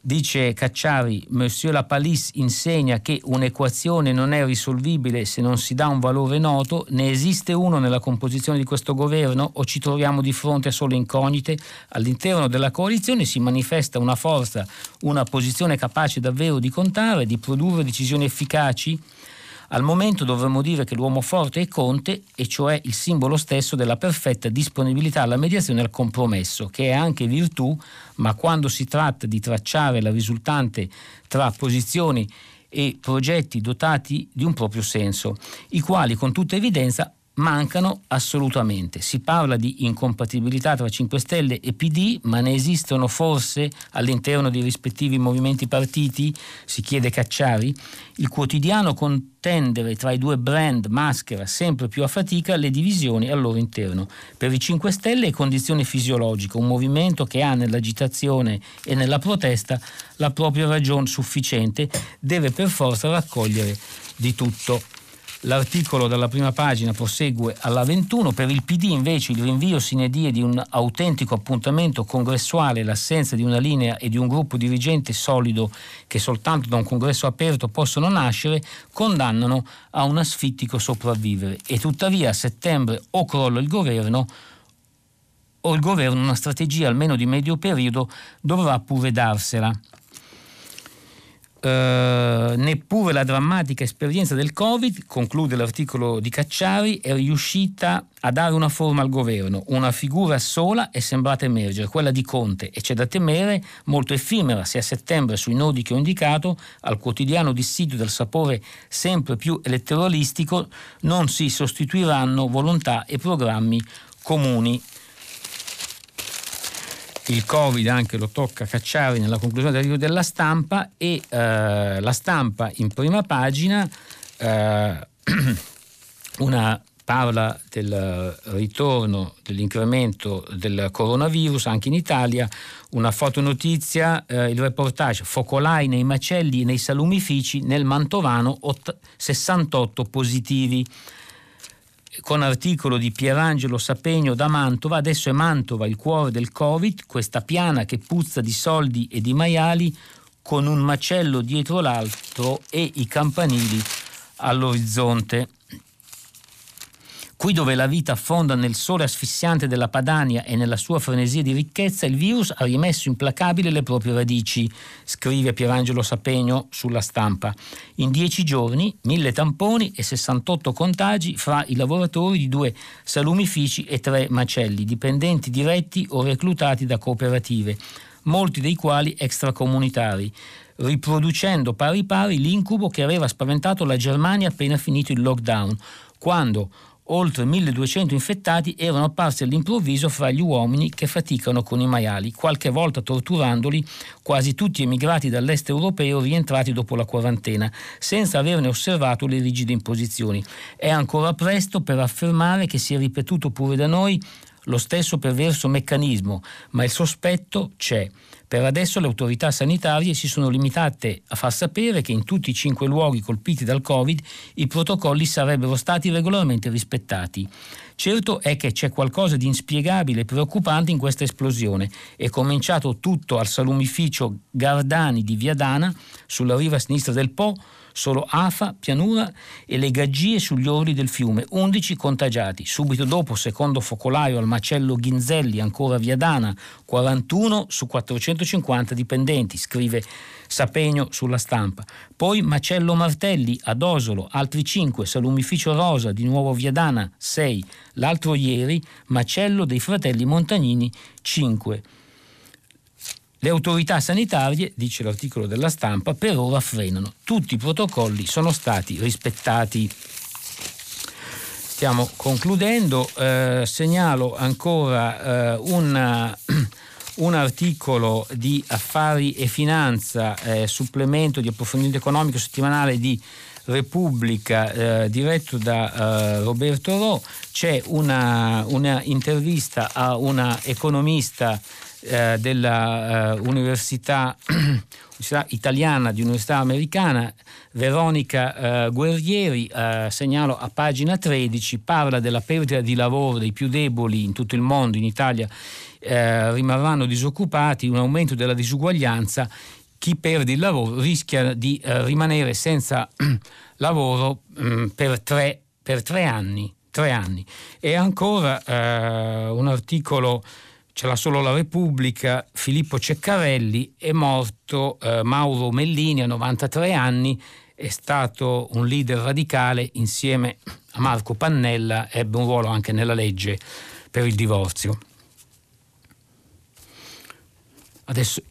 Dice Cacciari, Monsieur Lapalisse insegna che un'equazione non è risolvibile se non si dà un valore noto, ne esiste uno nella composizione di questo governo o ci troviamo di fronte a solo incognite? All'interno della coalizione si manifesta una forza, una posizione capace davvero di contare, di produrre decisioni efficaci? Al momento dovremmo dire che l'uomo forte è Conte, e cioè il simbolo stesso della perfetta disponibilità alla mediazione e al compromesso, che è anche virtù, ma quando si tratta di tracciare la risultante tra posizioni e progetti dotati di un proprio senso, i quali con tutta evidenza mancano assolutamente. Si parla di incompatibilità tra 5 Stelle e PD, ma ne esistono forse all'interno dei rispettivi movimenti partiti? Si chiede Cacciari. Il quotidiano contendere tra i due brand maschera sempre più a fatica le divisioni al loro interno. Per i 5 Stelle è condizione fisiologica, un movimento che ha nell'agitazione e nella protesta la propria ragione sufficiente, deve per forza raccogliere di tutto. L'articolo dalla prima pagina prosegue alla 21. Per il PD invece il rinvio sine die di un autentico appuntamento congressuale, l'assenza di una linea e di un gruppo dirigente solido che soltanto da un congresso aperto possono nascere, condannano a un asfittico sopravvivere. E tuttavia a settembre o crolla il governo o il governo una strategia almeno di medio periodo dovrà pure darsela. Eh, neppure la drammatica esperienza del Covid, conclude l'articolo di Cacciari, è riuscita a dare una forma al governo. Una figura sola è sembrata emergere, quella di Conte, e c'è da temere molto effimera se a settembre sui nodi che ho indicato, al quotidiano dissidio del sapore sempre più elettoralistico, non si sostituiranno volontà e programmi comuni il Covid anche lo tocca Cacciari nella conclusione del libro della stampa e eh, la stampa in prima pagina eh, una parla del ritorno, dell'incremento del coronavirus anche in Italia, una fotonotizia, eh, il reportage focolai nei macelli e nei salumifici, nel Mantovano 68 positivi con articolo di Pierangelo Sapegno da Mantova, adesso è Mantova il cuore del Covid, questa piana che puzza di soldi e di maiali con un macello dietro l'altro e i campanili all'orizzonte. Qui dove la vita affonda nel sole asfissiante della Padania e nella sua frenesia di ricchezza, il virus ha rimesso implacabile le proprie radici, scrive Pierangelo Sapegno sulla stampa. In dieci giorni, mille tamponi e 68 contagi fra i lavoratori di due salumifici e tre macelli, dipendenti diretti o reclutati da cooperative, molti dei quali extracomunitari riproducendo pari pari l'incubo che aveva spaventato la Germania appena finito il lockdown, quando oltre 1200 infettati erano apparsi all'improvviso fra gli uomini che faticano con i maiali, qualche volta torturandoli, quasi tutti emigrati dall'est europeo rientrati dopo la quarantena, senza averne osservato le rigide imposizioni. È ancora presto per affermare che si è ripetuto pure da noi lo stesso perverso meccanismo, ma il sospetto c'è. Per adesso le autorità sanitarie si sono limitate a far sapere che in tutti i cinque luoghi colpiti dal Covid i protocolli sarebbero stati regolarmente rispettati. Certo è che c'è qualcosa di inspiegabile e preoccupante in questa esplosione. È cominciato tutto al salumificio Gardani di Viadana, sulla riva sinistra del Po, solo Afa, pianura e le gaggie sugli orli del fiume, 11 contagiati. Subito dopo, secondo focolaio al macello Ghinzelli, ancora Viadana, 41 su 450 dipendenti, scrive Sapegno sulla stampa. Poi Macello Martelli ad Osolo, altri 5, Salumificio Rosa, di nuovo Viadana, 6. L'altro ieri Macello dei fratelli Montagnini, 5. Le autorità sanitarie, dice l'articolo della stampa, per ora frenano. Tutti i protocolli sono stati rispettati. Stiamo concludendo, eh, segnalo ancora eh, una, un articolo di Affari e Finanza, eh, supplemento di approfondimento economico settimanale di Repubblica eh, diretto da eh, Roberto Ro, c'è una, una a una economista eh, dell'Università eh, Italiana di Università Americana, Veronica eh, Guerrieri, eh, segnalo a pagina 13, parla della perdita di lavoro dei più deboli in tutto il mondo, in Italia eh, rimarranno disoccupati, un aumento della disuguaglianza, chi perde il lavoro rischia di eh, rimanere senza lavoro mh, mm, per, tre, per tre, anni, tre, anni, E ancora un articolo ce l'ha solo la Repubblica, Filippo Ceccarelli, è morto eh, Mauro Mellini a 93 anni, è stato un leader radicale insieme a Marco Pannella, ebbe un ruolo anche nella legge per il divorzio. Adesso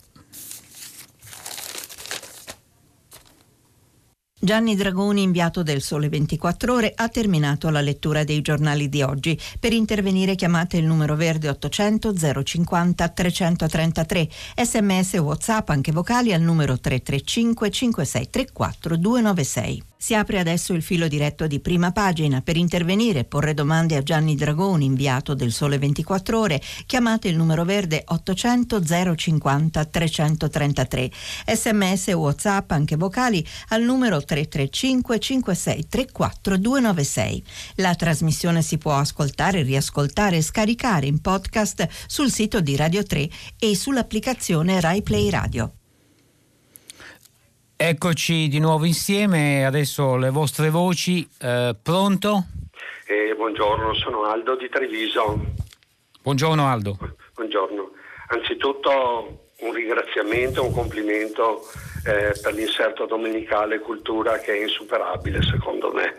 Gianni Dragoni, inviato del Sole 24 Ore, ha terminato la lettura dei giornali di oggi. Per intervenire chiamate il numero verde 800 050 333, sms whatsapp anche vocali al numero 335 5634 296. Si apre adesso il filo diretto di prima pagina. Per intervenire e porre domande a Gianni Dragoni, inviato del Sole 24 Ore, chiamate il numero verde 800 050 333. Sms WhatsApp, anche vocali, al numero 335 56 34 296. La trasmissione si può ascoltare, riascoltare e scaricare in podcast sul sito di Radio 3 e sull'applicazione Rai Play Radio. Eccoci di nuovo insieme, adesso le vostre voci. Eh, pronto? Eh, buongiorno, sono Aldo di Treviso. Buongiorno Aldo. Buongiorno. Anzitutto un ringraziamento, un complimento eh, per l'inserto domenicale cultura che è insuperabile secondo me.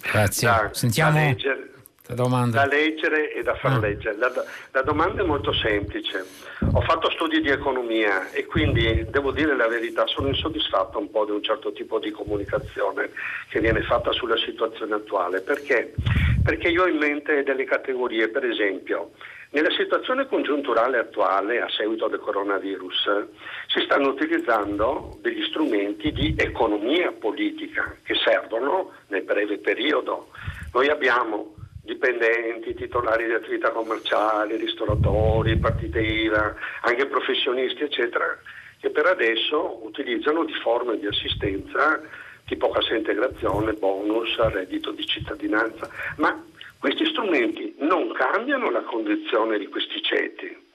Grazie. Da, Sentiamo... Da leggere, da leggere e da far ah. leggere. La, la, domanda è molto semplice. Ho fatto studi di economia e quindi devo dire la verità, sono insoddisfatto un po' di un certo tipo di comunicazione che viene fatta sulla situazione attuale. Perché? Perché io ho in mente delle categorie, per esempio, nella situazione congiunturale attuale a seguito del coronavirus si stanno utilizzando degli strumenti di economia politica che servono nel breve periodo. Noi abbiamo dipendenti, titolari di attività commerciali, ristoratori, partite IVA, anche professionisti, eccetera, che per adesso utilizzano di forme di assistenza tipo cassa integrazione, bonus, reddito di cittadinanza, ma questi strumenti non cambiano la condizione di questi ceti.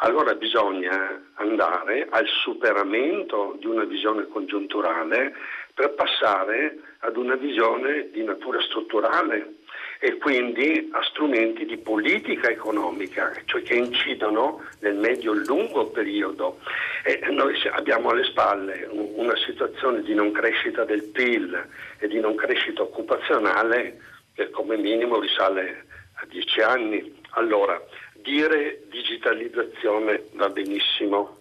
Allora bisogna andare al superamento di una visione congiunturale per passare ad una visione di natura strutturale e quindi a strumenti di politica economica, cioè che incidono nel medio e lungo periodo. E noi abbiamo alle spalle una situazione di non crescita del PIL e di non crescita occupazionale che come minimo risale a dieci anni. Allora, dire digitalizzazione va benissimo,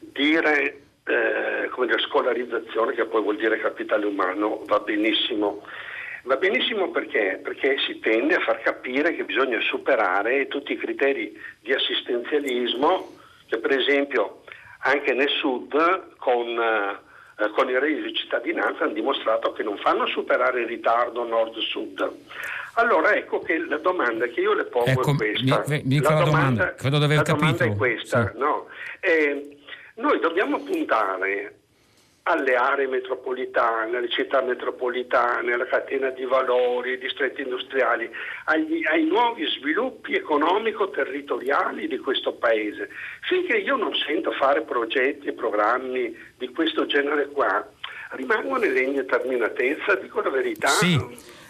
dire eh, come dire, scolarizzazione, che poi vuol dire capitale umano, va benissimo. Va benissimo perché? perché si tende a far capire che bisogna superare tutti i criteri di assistenzialismo che per esempio anche nel sud con, eh, con i redditi di cittadinanza hanno dimostrato che non fanno superare il ritardo nord-sud. Allora ecco che la domanda che io le pongo ecco, è questa. Mi, mi la, domanda, domanda, credo di aver la capito. domanda è questa. Sì. No? Eh, noi dobbiamo puntare alle aree metropolitane, alle città metropolitane, alla catena di valori, ai distretti industriali, agli, ai nuovi sviluppi economico-territoriali di questo Paese. Finché io non sento fare progetti e programmi di questo genere qua, rimangono in indeterminatezza, dico la verità. Sì.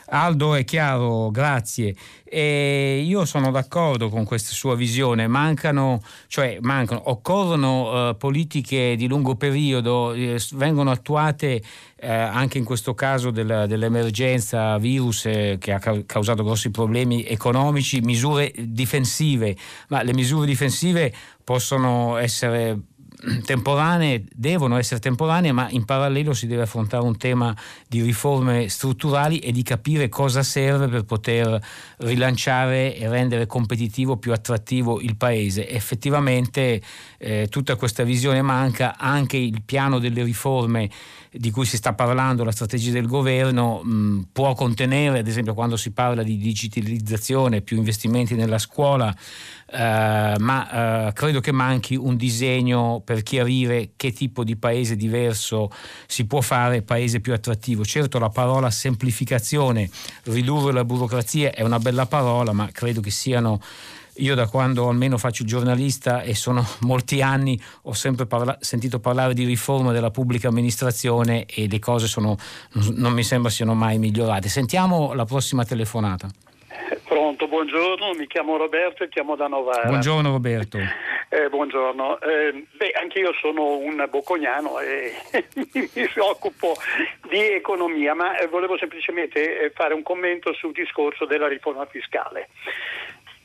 Aldo è chiaro, grazie. E io sono d'accordo con questa sua visione, mancano, cioè mancano, occorrono uh, politiche di lungo periodo, eh, vengono attuate eh, anche in questo caso del, dell'emergenza virus eh, che ha causato grossi problemi economici, misure difensive, ma le misure difensive possono essere temporanee, devono essere temporanee, ma in parallelo si deve affrontare un tema di riforme strutturali e di capire cosa serve per poter rilanciare e rendere competitivo, più attrattivo il paese. Effettivamente eh, tutta questa visione manca, anche il piano delle riforme di cui si sta parlando, la strategia del governo, mh, può contenere, ad esempio quando si parla di digitalizzazione, più investimenti nella scuola, eh, ma eh, credo che manchi un disegno per chiarire che tipo di paese diverso si può fare, paese più attrattivo. Certo la parola semplificazione, ridurre la burocrazia è una bella parola, ma credo che siano io da quando almeno faccio giornalista e sono molti anni ho sempre parla- sentito parlare di riforma della pubblica amministrazione e le cose sono, non mi sembra siano mai migliorate. Sentiamo la prossima telefonata. Pronto, buongiorno, mi chiamo Roberto e chiamo da Novara. Buongiorno Roberto. Eh, buongiorno, eh, beh, anche io sono un bocconiano e mi occupo di economia, ma eh, volevo semplicemente eh, fare un commento sul discorso della riforma fiscale.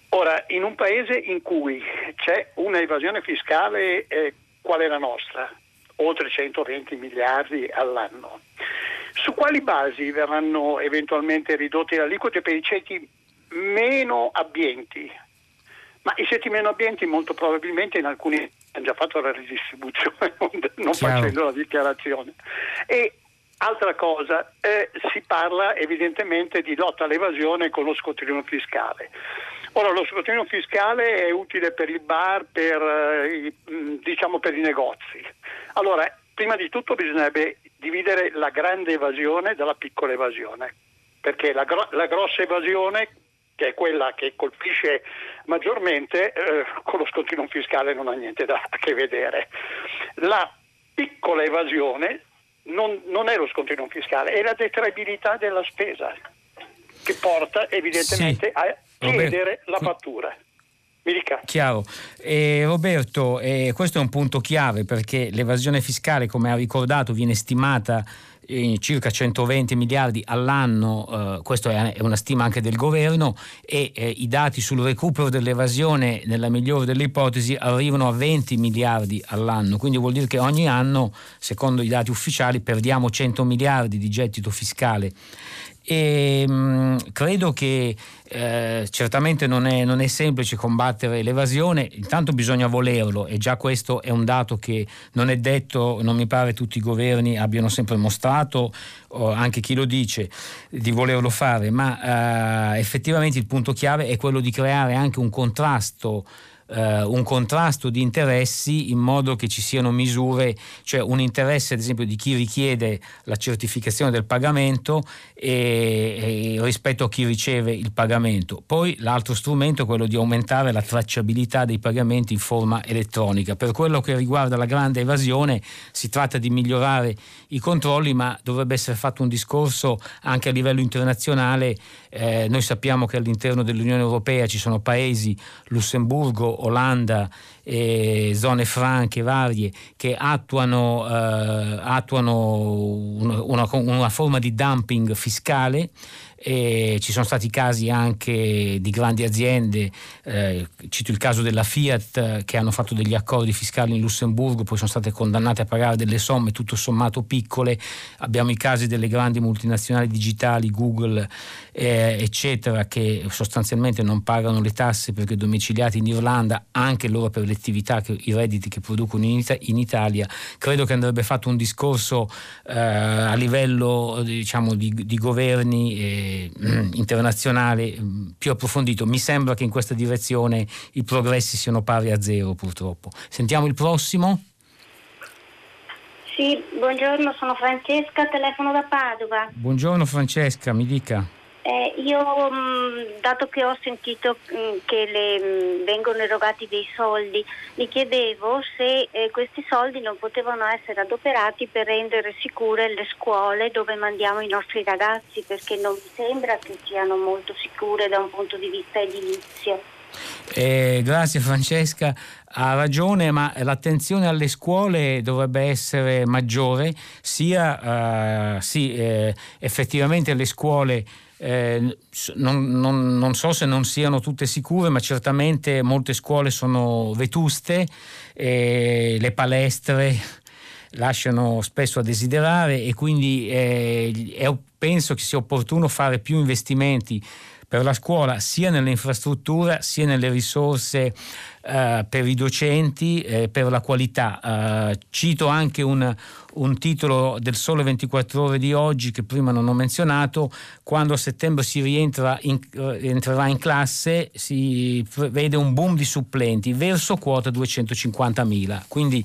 Ora, in un paese in cui c'è una evasione fiscale eh, qual è la nostra, oltre 120 miliardi all'anno, su quali basi verranno eventualmente ridotte le aliquote per i ceti meno abbienti? Ma i ceti meno abbienti molto probabilmente in alcuni hanno già fatto la ridistribuzione, non facendo la dichiarazione. E Altra cosa, eh, si parla evidentemente di lotta all'evasione con lo scontrino fiscale. Ora, lo scontrino fiscale è utile per il bar, per, eh, diciamo per i negozi. Allora, prima di tutto bisognerebbe dividere la grande evasione dalla piccola evasione, perché la, gro- la grossa evasione che è quella che colpisce maggiormente, eh, con lo scontrino fiscale non ha niente da a che vedere. La piccola evasione non, non è lo scontrino fiscale, è la detraibilità della spesa che porta evidentemente sì. a chiedere la fattura. Mi dica. Chiaro. Eh, Roberto, eh, questo è un punto chiave perché l'evasione fiscale, come ha ricordato, viene stimata circa 120 miliardi all'anno, eh, questa è una stima anche del governo, e eh, i dati sul recupero dell'evasione, nella migliore delle ipotesi, arrivano a 20 miliardi all'anno. Quindi vuol dire che ogni anno, secondo i dati ufficiali, perdiamo 100 miliardi di gettito fiscale e mh, mm, credo che eh, certamente non è, non è, semplice combattere l'evasione, intanto bisogna volerlo e già questo è un dato che non è detto, non mi pare tutti i governi abbiano sempre mostrato, anche chi lo dice, di volerlo fare, ma eh, effettivamente il punto chiave è quello di creare anche un contrasto eh, un contrasto di interessi in modo che ci siano misure, cioè un interesse ad esempio di chi richiede la certificazione del pagamento e, e rispetto a chi riceve il pagamento. Poi l'altro strumento è quello di aumentare la tracciabilità dei pagamenti in forma elettronica. Per quello che riguarda la grande evasione si tratta di migliorare i controlli, ma dovrebbe essere fatto un discorso anche a livello internazionale. Eh, noi sappiamo che all'interno dell'Unione Europea ci sono paesi, Lussemburgo, Olanda e zone franche varie che attuano, eh, attuano una, una forma di dumping fiscale e ci sono stati casi anche di grandi aziende, eh, cito il caso della Fiat che hanno fatto degli accordi fiscali in Lussemburgo, poi sono state condannate a pagare delle somme tutto sommato piccole, abbiamo i casi delle grandi multinazionali digitali, Google eh, eccetera, che sostanzialmente non pagano le tasse perché domiciliati in Irlanda, anche loro per le attività, che, i redditi che producono in, in, Italia, credo che andrebbe fatto un discorso eh, a livello diciamo, di, di governi. Eh, internazionale mm, più approfondito. Mi sembra che in questa direzione i progressi siano pari a zero purtroppo. Sentiamo il prossimo. Sì, buongiorno, sono Francesca, telefono da Padova. Buongiorno Francesca, mi dica. Eh, io, mm, dato che ho sentito mm, che le, mm, vengono erogati dei soldi, mi chiedevo se eh, questi soldi non potevano essere adoperati per rendere sicure le scuole dove mandiamo i nostri ragazzi, perché non mi sembra che siano molto sicure da un punto di vista edilizio. Eh, grazie Francesca, ha ragione, ma l'attenzione alle scuole dovrebbe essere maggiore, sia uh, sì, eh, effettivamente le scuole eh, non, non, non, so se non siano tutte sicure, ma certamente molte scuole sono vetuste, eh, le palestre lasciano spesso a desiderare e quindi eh, penso che sia opportuno fare più investimenti per la scuola sia nell'infrastruttura sia nelle risorse eh, per i docenti, eh, per la qualità. Eh, cito anche un, un, titolo del Sole 24 ore di oggi che prima non ho menzionato, quando a settembre si rientra in, entrerà in classe si vede un boom di supplenti verso quota 250.000, quindi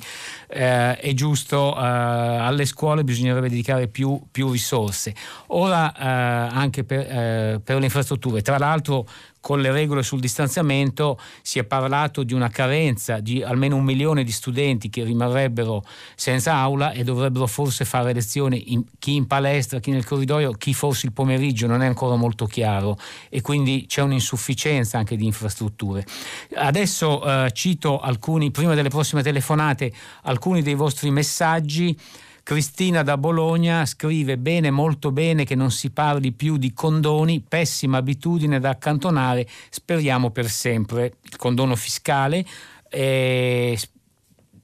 eh, è giusto, eh, alle scuole bisognerebbe dedicare più, più risorse. Ora anche per, per le infrastrutture, tra l'altro con le regole sul distanziamento si è parlato di una carenza di almeno un milione di studenti che rimarrebbero senza aula e dovrebbero forse fare lezioni in, chi in palestra, chi nel corridoio, chi forse il pomeriggio, non è ancora molto chiaro e quindi c'è un'insufficienza anche di infrastrutture. Adesso eh, cito alcuni, prima delle prossime telefonate, alcuni dei vostri messaggi. Cristina da Bologna scrive bene, molto bene che non si parli più di condoni, pessima abitudine da accantonare, speriamo per sempre. Il condono fiscale, eh,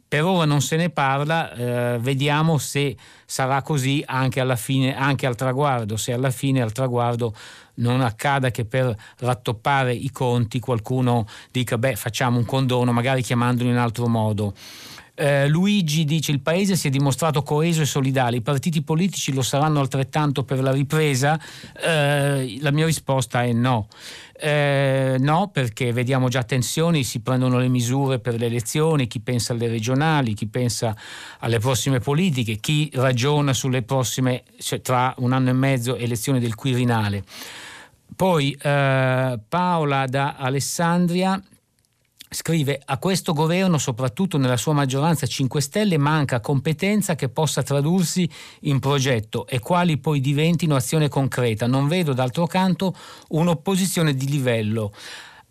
per ora non se ne parla, eh, vediamo se sarà così anche, alla fine, anche al traguardo, se alla fine al traguardo non accada che per rattoppare i conti qualcuno dica beh facciamo un condono magari chiamandolo in altro modo. Eh, Luigi dice il paese si è dimostrato coeso e solidale, i partiti politici lo saranno altrettanto per la ripresa? Eh, la mia risposta è no. Eh, no, perché vediamo già tensioni, si prendono le misure per le elezioni, chi pensa alle regionali, chi pensa alle prossime politiche, chi ragiona sulle prossime, cioè tra un anno e mezzo, elezioni del Quirinale. Poi eh, Paola da Alessandria Scrive, a questo governo, soprattutto nella sua maggioranza 5 Stelle, manca competenza che possa tradursi in progetto e quali poi diventino azione concreta. Non vedo d'altro canto un'opposizione di livello.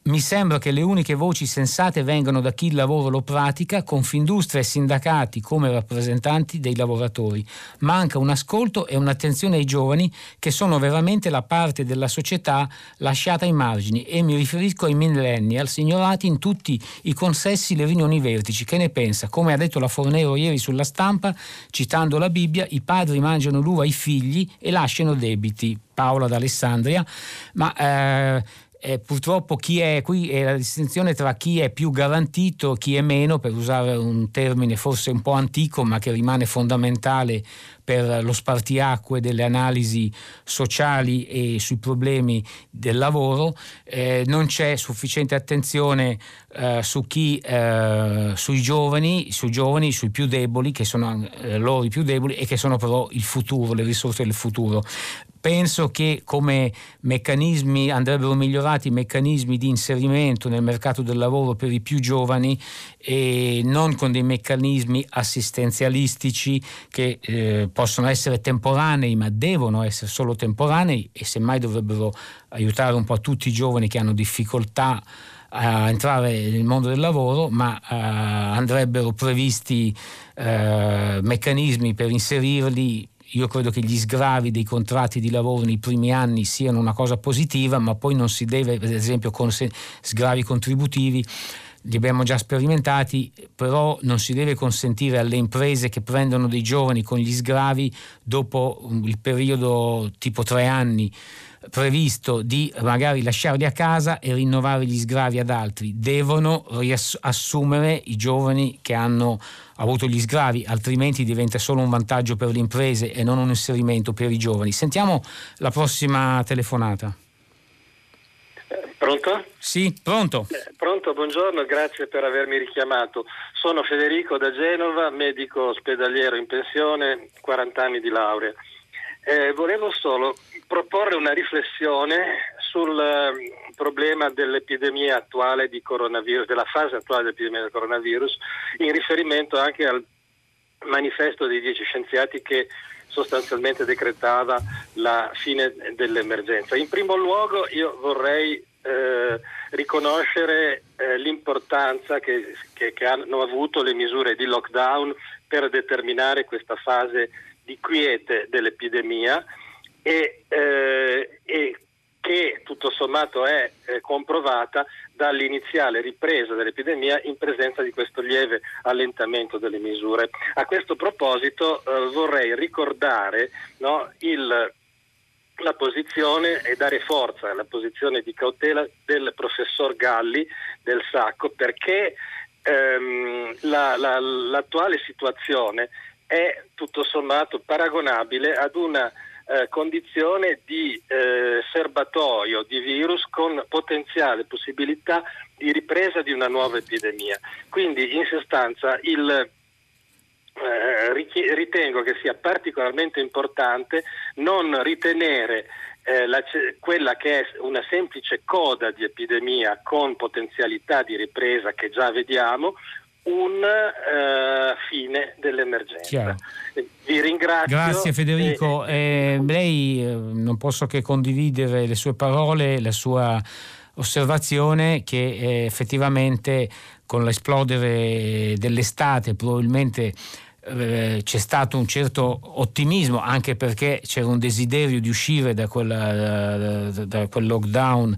Mi sembra che le uniche voci sensate vengano da chi il lavoro lo pratica, Confindustria e sindacati come rappresentanti dei lavoratori. Manca un ascolto e un'attenzione ai giovani che sono veramente la parte della società lasciata ai margini e mi riferisco ai millennial ignorati in tutti i consessi, le riunioni vertici. Che ne pensa? Come ha detto la Fornero ieri sulla stampa, citando la Bibbia, i padri mangiano l'uva ai figli e lasciano debiti. Paola d'Alessandria, ma eh, eh, purtroppo chi è qui è la distinzione tra chi è più garantito e chi è meno, per usare un termine forse un po' antico ma che rimane fondamentale per lo spartiacque delle analisi sociali e sui problemi del lavoro, eh, non c'è sufficiente attenzione eh, su chi, eh, sui giovani, sui giovani, sui più deboli, che sono eh, loro i più deboli e che sono però il futuro, le risorse del futuro. Penso che come meccanismi andrebbero migliorati i meccanismi di inserimento nel mercato del lavoro per i più giovani e non con dei meccanismi assistenzialistici che eh, possono essere temporanei ma devono essere solo temporanei e semmai dovrebbero aiutare un po' tutti i giovani che hanno difficoltà a entrare nel mondo del lavoro, ma uh, andrebbero previsti uh, meccanismi per inserirli. Io credo che gli sgravi dei contratti di lavoro nei primi anni siano una cosa positiva, ma poi non si deve, per esempio, con sgravi contributivi, li abbiamo già sperimentati, però non si deve consentire alle imprese che prendono dei giovani con gli sgravi dopo il periodo tipo tre anni previsto di magari lasciarli a casa e rinnovare gli sgravi ad altri. Devono riassumere i giovani che hanno avuto gli sgravi, altrimenti diventa solo un vantaggio per le imprese e non un inserimento per i giovani. Sentiamo la prossima telefonata. Pronto? Sì, pronto. Eh, pronto, buongiorno, grazie per avermi richiamato. Sono Federico da Genova, medico ospedaliero in pensione, 40 anni di laurea. Eh, volevo solo proporre una riflessione sul eh, problema dell'epidemia attuale di coronavirus, della fase attuale dell'epidemia del coronavirus, in riferimento anche al manifesto dei dieci scienziati che sostanzialmente decretava la fine dell'emergenza. In primo luogo io vorrei eh, riconoscere eh, l'importanza che, che, che hanno avuto le misure di lockdown per determinare questa fase di quiete dell'epidemia e, eh, e che tutto sommato è eh, comprovata dall'iniziale ripresa dell'epidemia in presenza di questo lieve allentamento delle misure. A questo proposito eh, vorrei ricordare no, il, la posizione e dare forza alla posizione di cautela del professor Galli del Sacco perché ehm, la, la, l'attuale situazione è tutto sommato paragonabile ad una eh, condizione di eh, serbatoio di virus con potenziale possibilità di ripresa di una nuova epidemia. Quindi in sostanza il, eh, ritengo che sia particolarmente importante non ritenere eh, la, quella che è una semplice coda di epidemia con potenzialità di ripresa che già vediamo un uh, fine dell'emergenza. Chiaro. Vi ringrazio. Grazie Federico. E... Eh, lei eh, non posso che condividere le sue parole, la sua osservazione che eh, effettivamente con l'esplodere dell'estate probabilmente eh, c'è stato un certo ottimismo anche perché c'era un desiderio di uscire da, quella, da, da quel lockdown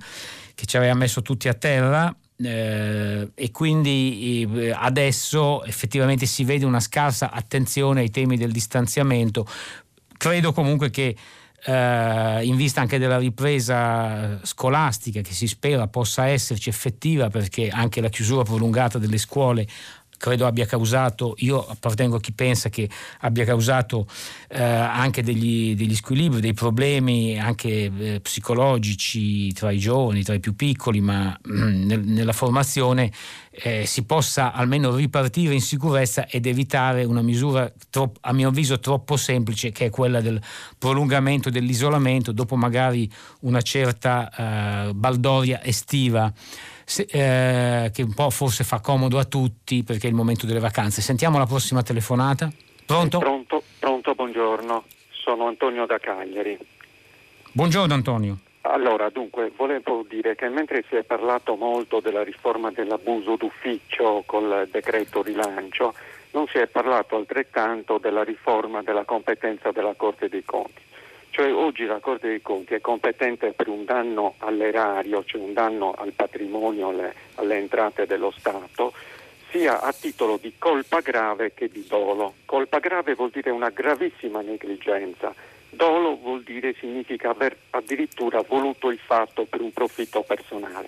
che ci aveva messo tutti a terra eh, e quindi eh, adesso effettivamente si vede una scarsa attenzione ai temi del distanziamento. Credo comunque che eh, in vista anche della ripresa scolastica che si spera possa esserci effettiva perché anche la chiusura prolungata delle scuole credo abbia causato, io appartengo a chi pensa che abbia causato eh, anche degli, degli, squilibri, dei problemi anche eh, psicologici tra i giovani, tra i più piccoli, ma mm, nel, nella formazione eh, si possa almeno ripartire in sicurezza ed evitare una misura troppo, a mio avviso troppo semplice che è quella del prolungamento dell'isolamento dopo magari una certa eh, baldoria estiva se, eh, che un po' forse fa comodo a tutti perché è il momento delle vacanze. Sentiamo la prossima telefonata. Pronto? Pronto, pronto buongiorno. Sono Antonio da Cagliari. Buongiorno Antonio. allora, dunque, volevo dire che mentre si è parlato molto della riforma dell'abuso d'ufficio col decreto rilancio, non si è parlato altrettanto della riforma della competenza della Corte dei Conti. Cioè oggi la Corte dei Conti è competente per un danno all'erario, cioè un danno al patrimonio, alle, alle entrate dello Stato, sia a titolo di colpa grave che di dolo. Colpa grave vuol dire una gravissima negligenza, dolo vuol dire significa aver addirittura voluto il fatto per un profitto personale.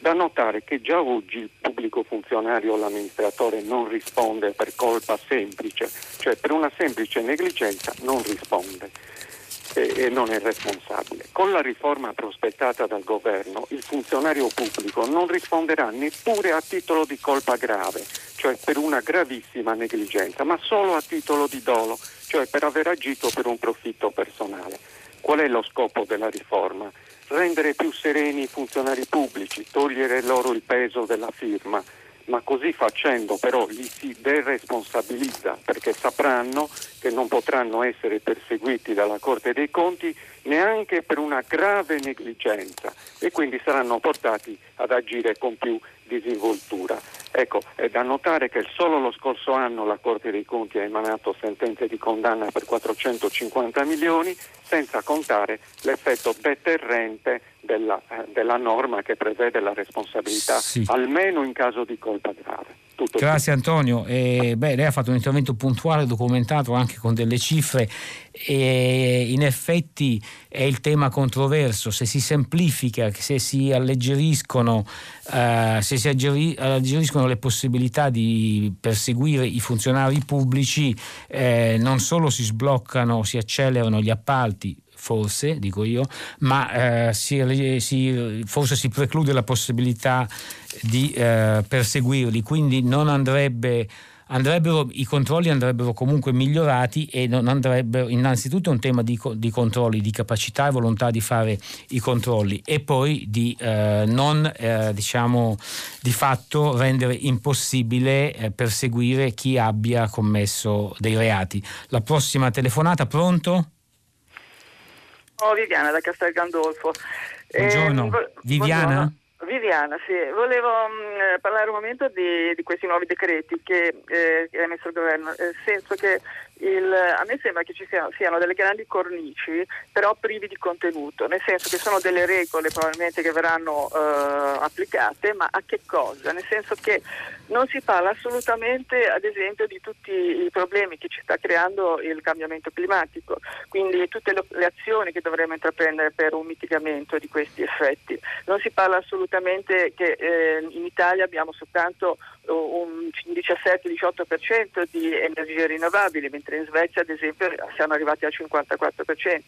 Da notare che già oggi il pubblico funzionario o l'amministratore non risponde per colpa semplice, cioè per una semplice negligenza non risponde e non è responsabile. Con la riforma prospettata dal governo il funzionario pubblico non risponderà neppure a titolo di colpa grave, cioè per una gravissima negligenza, ma solo a titolo di dolo, cioè per aver agito per un profitto personale. Qual è lo scopo della riforma? Rendere più sereni i funzionari pubblici, togliere loro il peso della firma ma così facendo però li si deresponsabilizza perché sapranno che non potranno essere perseguiti dalla Corte dei Conti neanche per una grave negligenza e quindi saranno portati ad agire con più disinvoltura. Ecco, è da notare che solo lo scorso anno la Corte dei Conti ha emanato sentenze di condanna per 450 milioni, senza contare l'effetto deterrente della, eh, della norma che prevede la responsabilità, sì. almeno in caso di colpa grave. Tutto Grazie. Antonio. Eh, beh, lei ha fatto un intervento puntuale, documentato anche con delle cifre e in effetti è il tema controverso. Se si semplifica, se si alleggeriscono, eh, se si alleggeriscono le possibilità di perseguire i funzionari pubblici, eh, non solo si sbloccano, si accelerano gli appalti, forse, dico io, ma eh, si, si, forse si preclude la possibilità di eh, perseguirli, quindi non andrebbe i controlli andrebbero comunque migliorati e non andrebbero innanzitutto un tema di, di, controlli, di capacità e volontà di fare i controlli e poi di eh, non eh, diciamo di fatto rendere impossibile eh, perseguire chi abbia commesso dei reati. La prossima telefonata, pronto? Oh, Viviana da Castel Gandolfo. Buongiorno. Eh, Viviana? Buongiorno. Viviana, sì. Volevo mh, mm, parlare un momento di, di, questi nuovi decreti che, eh, che ha emesso il governo, nel senso che il, a me sembra che ci siano, siano, delle grandi cornici, però privi di contenuto, nel senso che sono delle regole probabilmente che verranno eh, applicate, ma a che cosa? Nel senso che non si parla assolutamente, ad esempio, di tutti i problemi che ci sta creando il cambiamento climatico, quindi tutte le, azioni che dovremmo intraprendere per un mitigamento di questi effetti. Non si parla assolutamente che eh, in Italia abbiamo soltanto un 17-18% di energie rinnovabili, mentre in Svezia ad esempio siamo arrivati al 54%.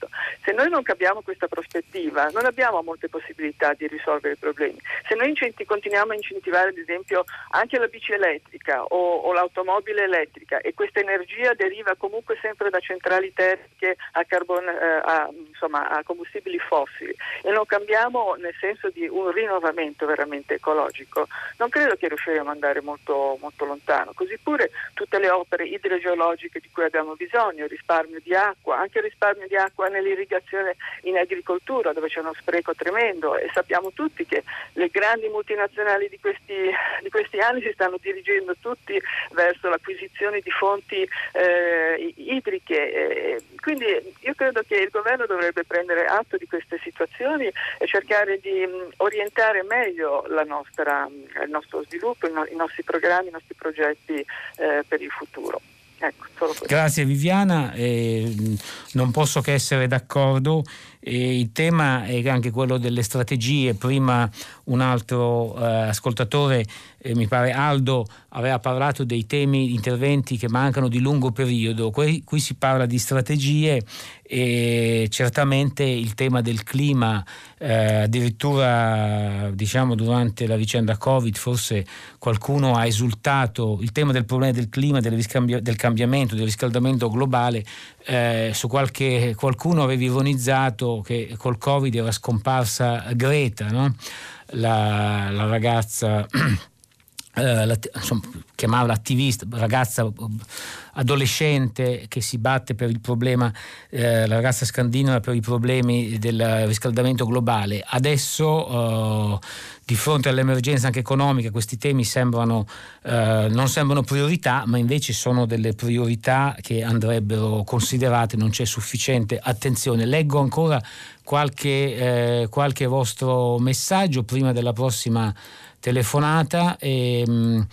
Se noi non capiamo questa prospettiva non abbiamo molte possibilità di risolvere i problemi. Se noi incenti- continuiamo a incentivare ad esempio anche la bici elettrica o, o l'automobile elettrica e questa energia deriva comunque sempre da centrali termiche a, carbon, eh, a, insomma, a combustibili fossili. E non cambiamo nel senso di un rinnovamento veramente ecologico, non credo che riusciremo ad andare molto molto, lontano. Così pure tutte le opere idrogeologiche di cui abbiamo bisogno, risparmio di acqua, anche il risparmio di acqua nell'irrigazione in agricoltura dove c'è uno spreco tremendo. E sappiamo tutti che le grandi multinazionali di questi, di questi anni si stanno dirigendo tutti verso l'acquisizione di fonti eh, idriche. Eh, quindi io credo che il governo dovrebbe prendere atto di queste situazioni e cercare di mh, orientare meglio nostra, il nostro sviluppo, i nostri nostri programmi, i nostri progetti eh, per il futuro. Ecco, Grazie Viviana, eh, non posso che essere d'accordo. Eh, il tema è anche quello delle strategie. Prima un altro eh, ascoltatore, eh, mi pare Aldo, aveva parlato dei temi, interventi che mancano di lungo periodo. Qui, qui si parla di strategie e certamente il tema del clima, eh, addirittura diciamo durante la vicenda Covid forse qualcuno ha esultato, il tema del problema del clima, del, del cambiamento, del riscaldamento globale, eh, su qualche, qualcuno aveva ironizzato che col Covid era scomparsa Greta, no? la, la ragazza eh, insomma, chiamarla attivista, ragazza adolescente che si batte per il problema, eh, la ragazza scandinava per i problemi del riscaldamento globale. Adesso eh, di fronte all'emergenza anche economica questi temi sembrano, eh, non sembrano priorità, ma invece sono delle priorità che andrebbero considerate, non c'è sufficiente attenzione. Leggo ancora qualche, eh, qualche vostro messaggio prima della prossima telefonata. E, ehm,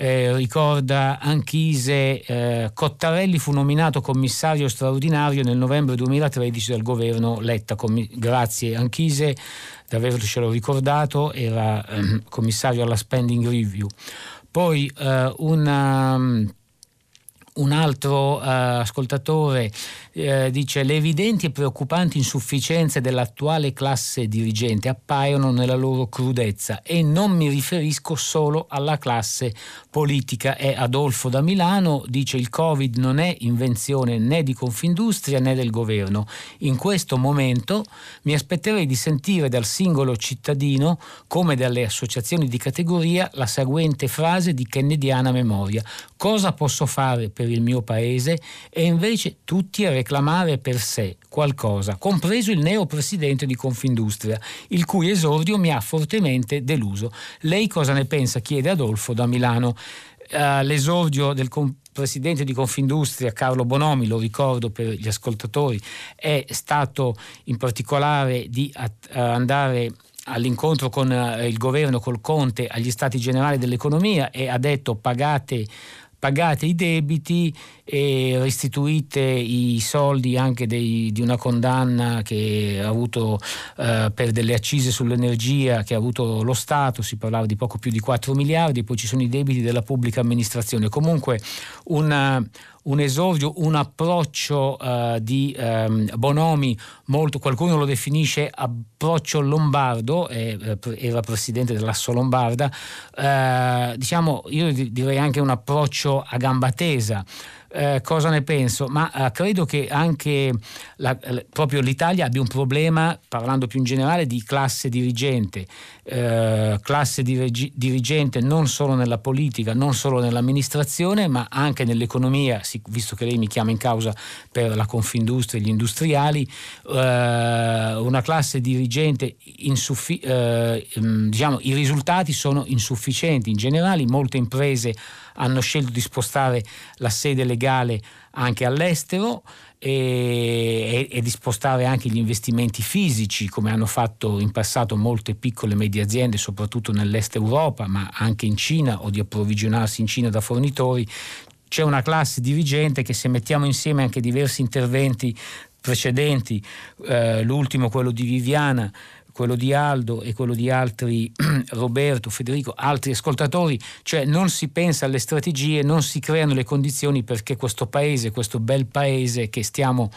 eh, ricorda Anchise eh, Cottarelli fu nominato commissario straordinario nel novembre 2013 dal governo Letta. Commi- grazie Anchise di avercelo ricordato, era eh, commissario alla spending review. Poi eh, una, un altro eh, ascoltatore eh, dice le evidenti e preoccupanti insufficienze dell'attuale classe dirigente appaiono nella loro crudezza e non mi riferisco solo alla classe politica. È Adolfo da Milano, dice il Covid non è invenzione né di Confindustria né del governo. In questo momento mi aspetterei di sentire dal singolo cittadino, come dalle associazioni di categoria, la seguente frase di kennediana memoria. Cosa posso fare per il mio paese? E invece tutti a reclamare per sé qualcosa, compreso il neo presidente di Confindustria, il cui esordio mi ha fortemente deluso. Lei cosa ne pensa? chiede Adolfo da Milano. Uh, l'esordio del com- presidente di Confindustria Carlo Bonomi, lo ricordo per gli ascoltatori, è stato in particolare di at- andare all'incontro con uh, il governo, col Conte, agli stati generali dell'economia e ha detto pagate pagate i debiti e restituite i soldi anche dei, di una condanna che ha avuto eh, per delle accise sull'energia che ha avuto lo Stato, si parlava di poco più di 4 miliardi, poi ci sono i debiti della pubblica amministrazione. Comunque una, un esordio, un approccio uh, di um, Bonomi, molto, qualcuno lo definisce approccio lombardo, eh, era presidente dell'Asso Lombarda, uh, diciamo io direi anche un approccio a gamba tesa eh, cosa ne penso, ma eh, credo che anche la, proprio l'Italia abbia un problema, parlando più in generale, di classe dirigente, eh, classe dirigi- dirigente non solo nella politica, non solo nell'amministrazione, ma anche nell'economia, visto che lei mi chiama in causa per la Confindustria e gli industriali, eh, una classe dirigente insuffi- eh, diciamo, i risultati sono insufficienti. In generale, molte imprese hanno scelto di spostare la sede legale anche all'estero e, e, di spostare anche gli investimenti fisici come hanno fatto in passato molte piccole e medie aziende soprattutto nell'est Europa ma anche in Cina o di approvvigionarsi in Cina da fornitori. C'è una classe dirigente che se mettiamo insieme anche diversi interventi precedenti eh, l'ultimo quello di Viviana quello di Aldo e quello di altri, Roberto, Federico, altri ascoltatori, cioè non si pensa alle strategie, non si creano le condizioni perché questo paese, questo bel paese che stiamo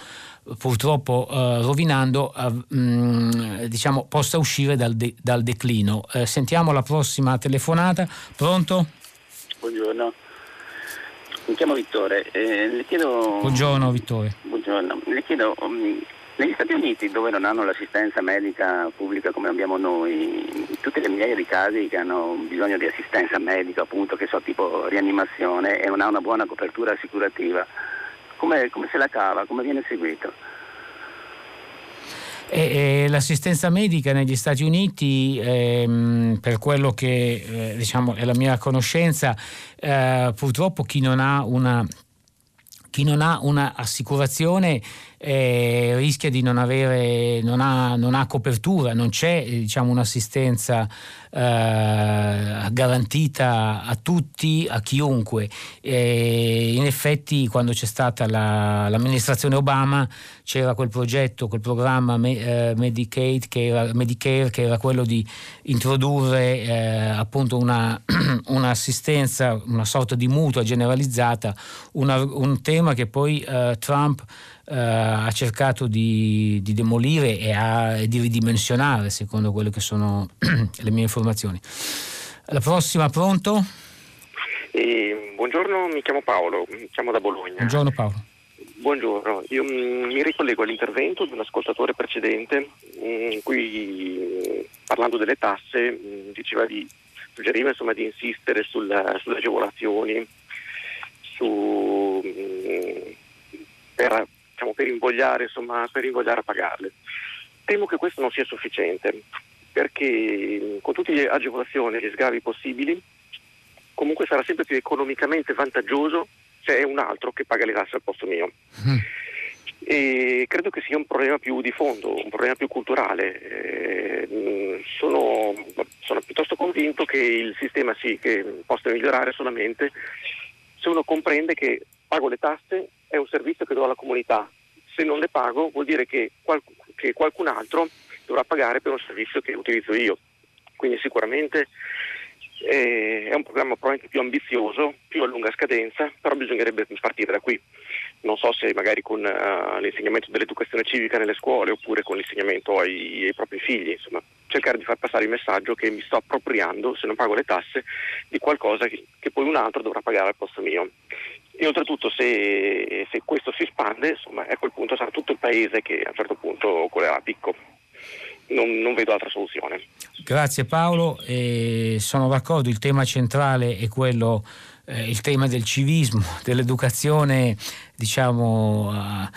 purtroppo uh, rovinando, uh, mh, diciamo, possa uscire dal, de- dal declino. Uh, sentiamo la prossima telefonata. Pronto? Buongiorno. Mi chiamo Vittore. Eh, le chiedo... Buongiorno Vittore. Buongiorno. Le chiedo um, negli Stati Uniti, dove non hanno l'assistenza medica pubblica come abbiamo noi, tutte le migliaia di casi che hanno bisogno di assistenza medica, appunto, che so tipo rianimazione e non ha una buona copertura assicurativa, come, come se la cava, come viene seguito? E, e l'assistenza medica negli Stati Uniti, ehm, per quello che eh, diciamo, è la mia conoscenza, eh, purtroppo chi non ha una chi non ha un'assicurazione eh, rischia di non avere, non ha, non ha copertura, non c'è diciamo, un'assistenza eh, garantita a tutti, a chiunque. E in effetti quando c'è stata la, l'amministrazione Obama c'era quel progetto, quel programma eh, Medicaid, che era, Medicare che era quello di introdurre eh, appunto una, un'assistenza, una sorta di mutua generalizzata, una, un tema che poi eh, Trump Uh, ha cercato di, di demolire e, a, e, di ridimensionare secondo quelle che sono le mie informazioni. La prossima, pronto? Eh, buongiorno, mi chiamo Paolo, mi chiamo da Bologna. Buongiorno Paolo. Buongiorno, io mm, mi ricollego all'intervento di un ascoltatore precedente mm, in cui parlando delle tasse diceva di suggeriva insomma, di insistere sulla, sulle agevolazioni su, mm, per, diciamo, per, invogliare, insomma, per invogliare a pagarle. Temo che questo non sia sufficiente perché con tutte le agevolazioni e gli sgravi possibili comunque sarà sempre più economicamente vantaggioso se è un altro che paga le tasse al posto mio. Mm. E credo che sia un problema più di fondo, un problema più culturale. Eh, sono, sono, piuttosto convinto che il sistema sì, che possa migliorare solamente se uno comprende che pago le tasse, è un servizio che do alla comunità. Se non le pago vuol dire che, qual- che qualcun altro dovrà pagare per un servizio che utilizzo io. Quindi sicuramente eh, è un programma probabilmente più ambizioso, più a lunga scadenza, però bisognerebbe partire da qui. Non so se magari con uh, l'insegnamento dell'educazione civica nelle scuole oppure con l'insegnamento ai, ai, propri figli, insomma, cercare di far passare il messaggio che mi sto appropriando, se non pago le tasse, di qualcosa che, che poi un altro dovrà pagare al posto mio. E oltretutto se, se questo si espande, insomma, a quel punto sarà tutto il paese che a un certo punto correrà a picco non, non vedo altra soluzione. Grazie Paolo, eh, sono d'accordo, il tema centrale è quello, eh, il tema del civismo, dell'educazione diciamo eh,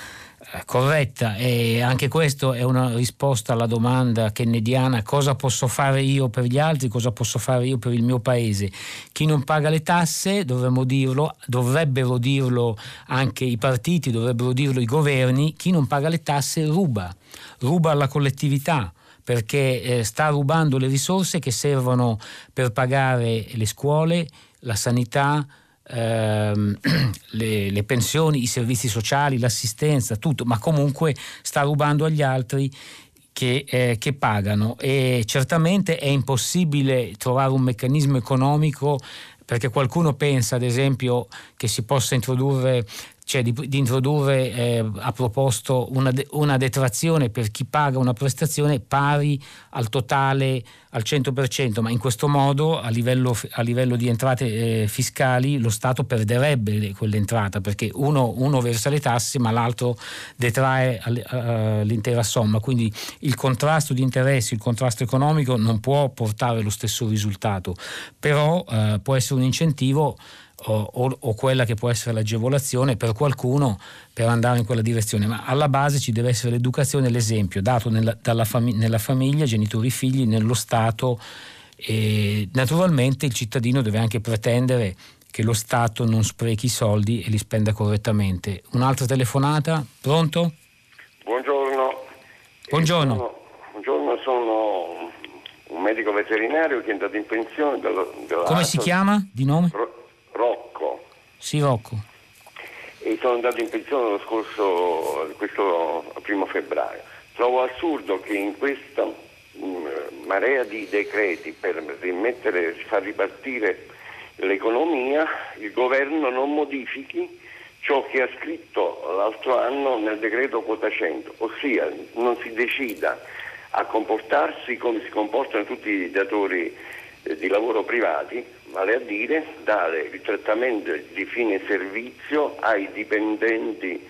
corretta e anche questo è una risposta alla domanda kennediana cosa posso fare io per gli altri, cosa posso fare io per il mio paese. Chi non paga le tasse, dovremmo dirlo, dovrebbero dirlo anche i partiti, dovrebbero dirlo i governi, chi non paga le tasse ruba, ruba alla collettività perché eh, sta rubando le risorse che servono per pagare le scuole, la sanità, ehm, le, le, pensioni, i servizi sociali, l'assistenza, tutto, ma comunque sta rubando agli altri che, eh, che, pagano. E certamente è impossibile trovare un meccanismo economico perché qualcuno pensa ad esempio che si possa introdurre cioè di, di introdurre, eh, ha proposto una, una, detrazione per chi paga una prestazione pari al totale al 100%, ma in questo modo a livello, a livello di entrate eh, fiscali lo Stato perderebbe quell'entrata perché uno, uno versa le tasse ma l'altro detrae l'intera somma, quindi il contrasto di interessi, il contrasto economico non può portare lo stesso risultato, però eh, può essere un incentivo o, o, quella che può essere l'agevolazione per qualcuno per andare in quella direzione, ma alla base ci deve essere l'educazione e l'esempio dato nella, fami- nella famiglia, genitori, figli, nello Stato e naturalmente il cittadino deve anche pretendere che lo Stato non sprechi i soldi e li spenda correttamente. Un'altra telefonata? Pronto? Buongiorno. Buongiorno. Sono, buongiorno, sono un medico veterinario che è andato in pensione. Dalla, dalla Come si chiama di nome? Rocco. Sì, Rocco. E sono andato in pensione lo scorso, questo primo febbraio. Trovo assurdo che in questa mh, marea di decreti per rimettere, far ripartire l'economia, il governo non modifichi ciò che ha scritto l'altro anno nel decreto quota 100, ossia non si decida a comportarsi come si comportano tutti i datori eh, di lavoro privati, vale a dire dare il trattamento di fine servizio ai dipendenti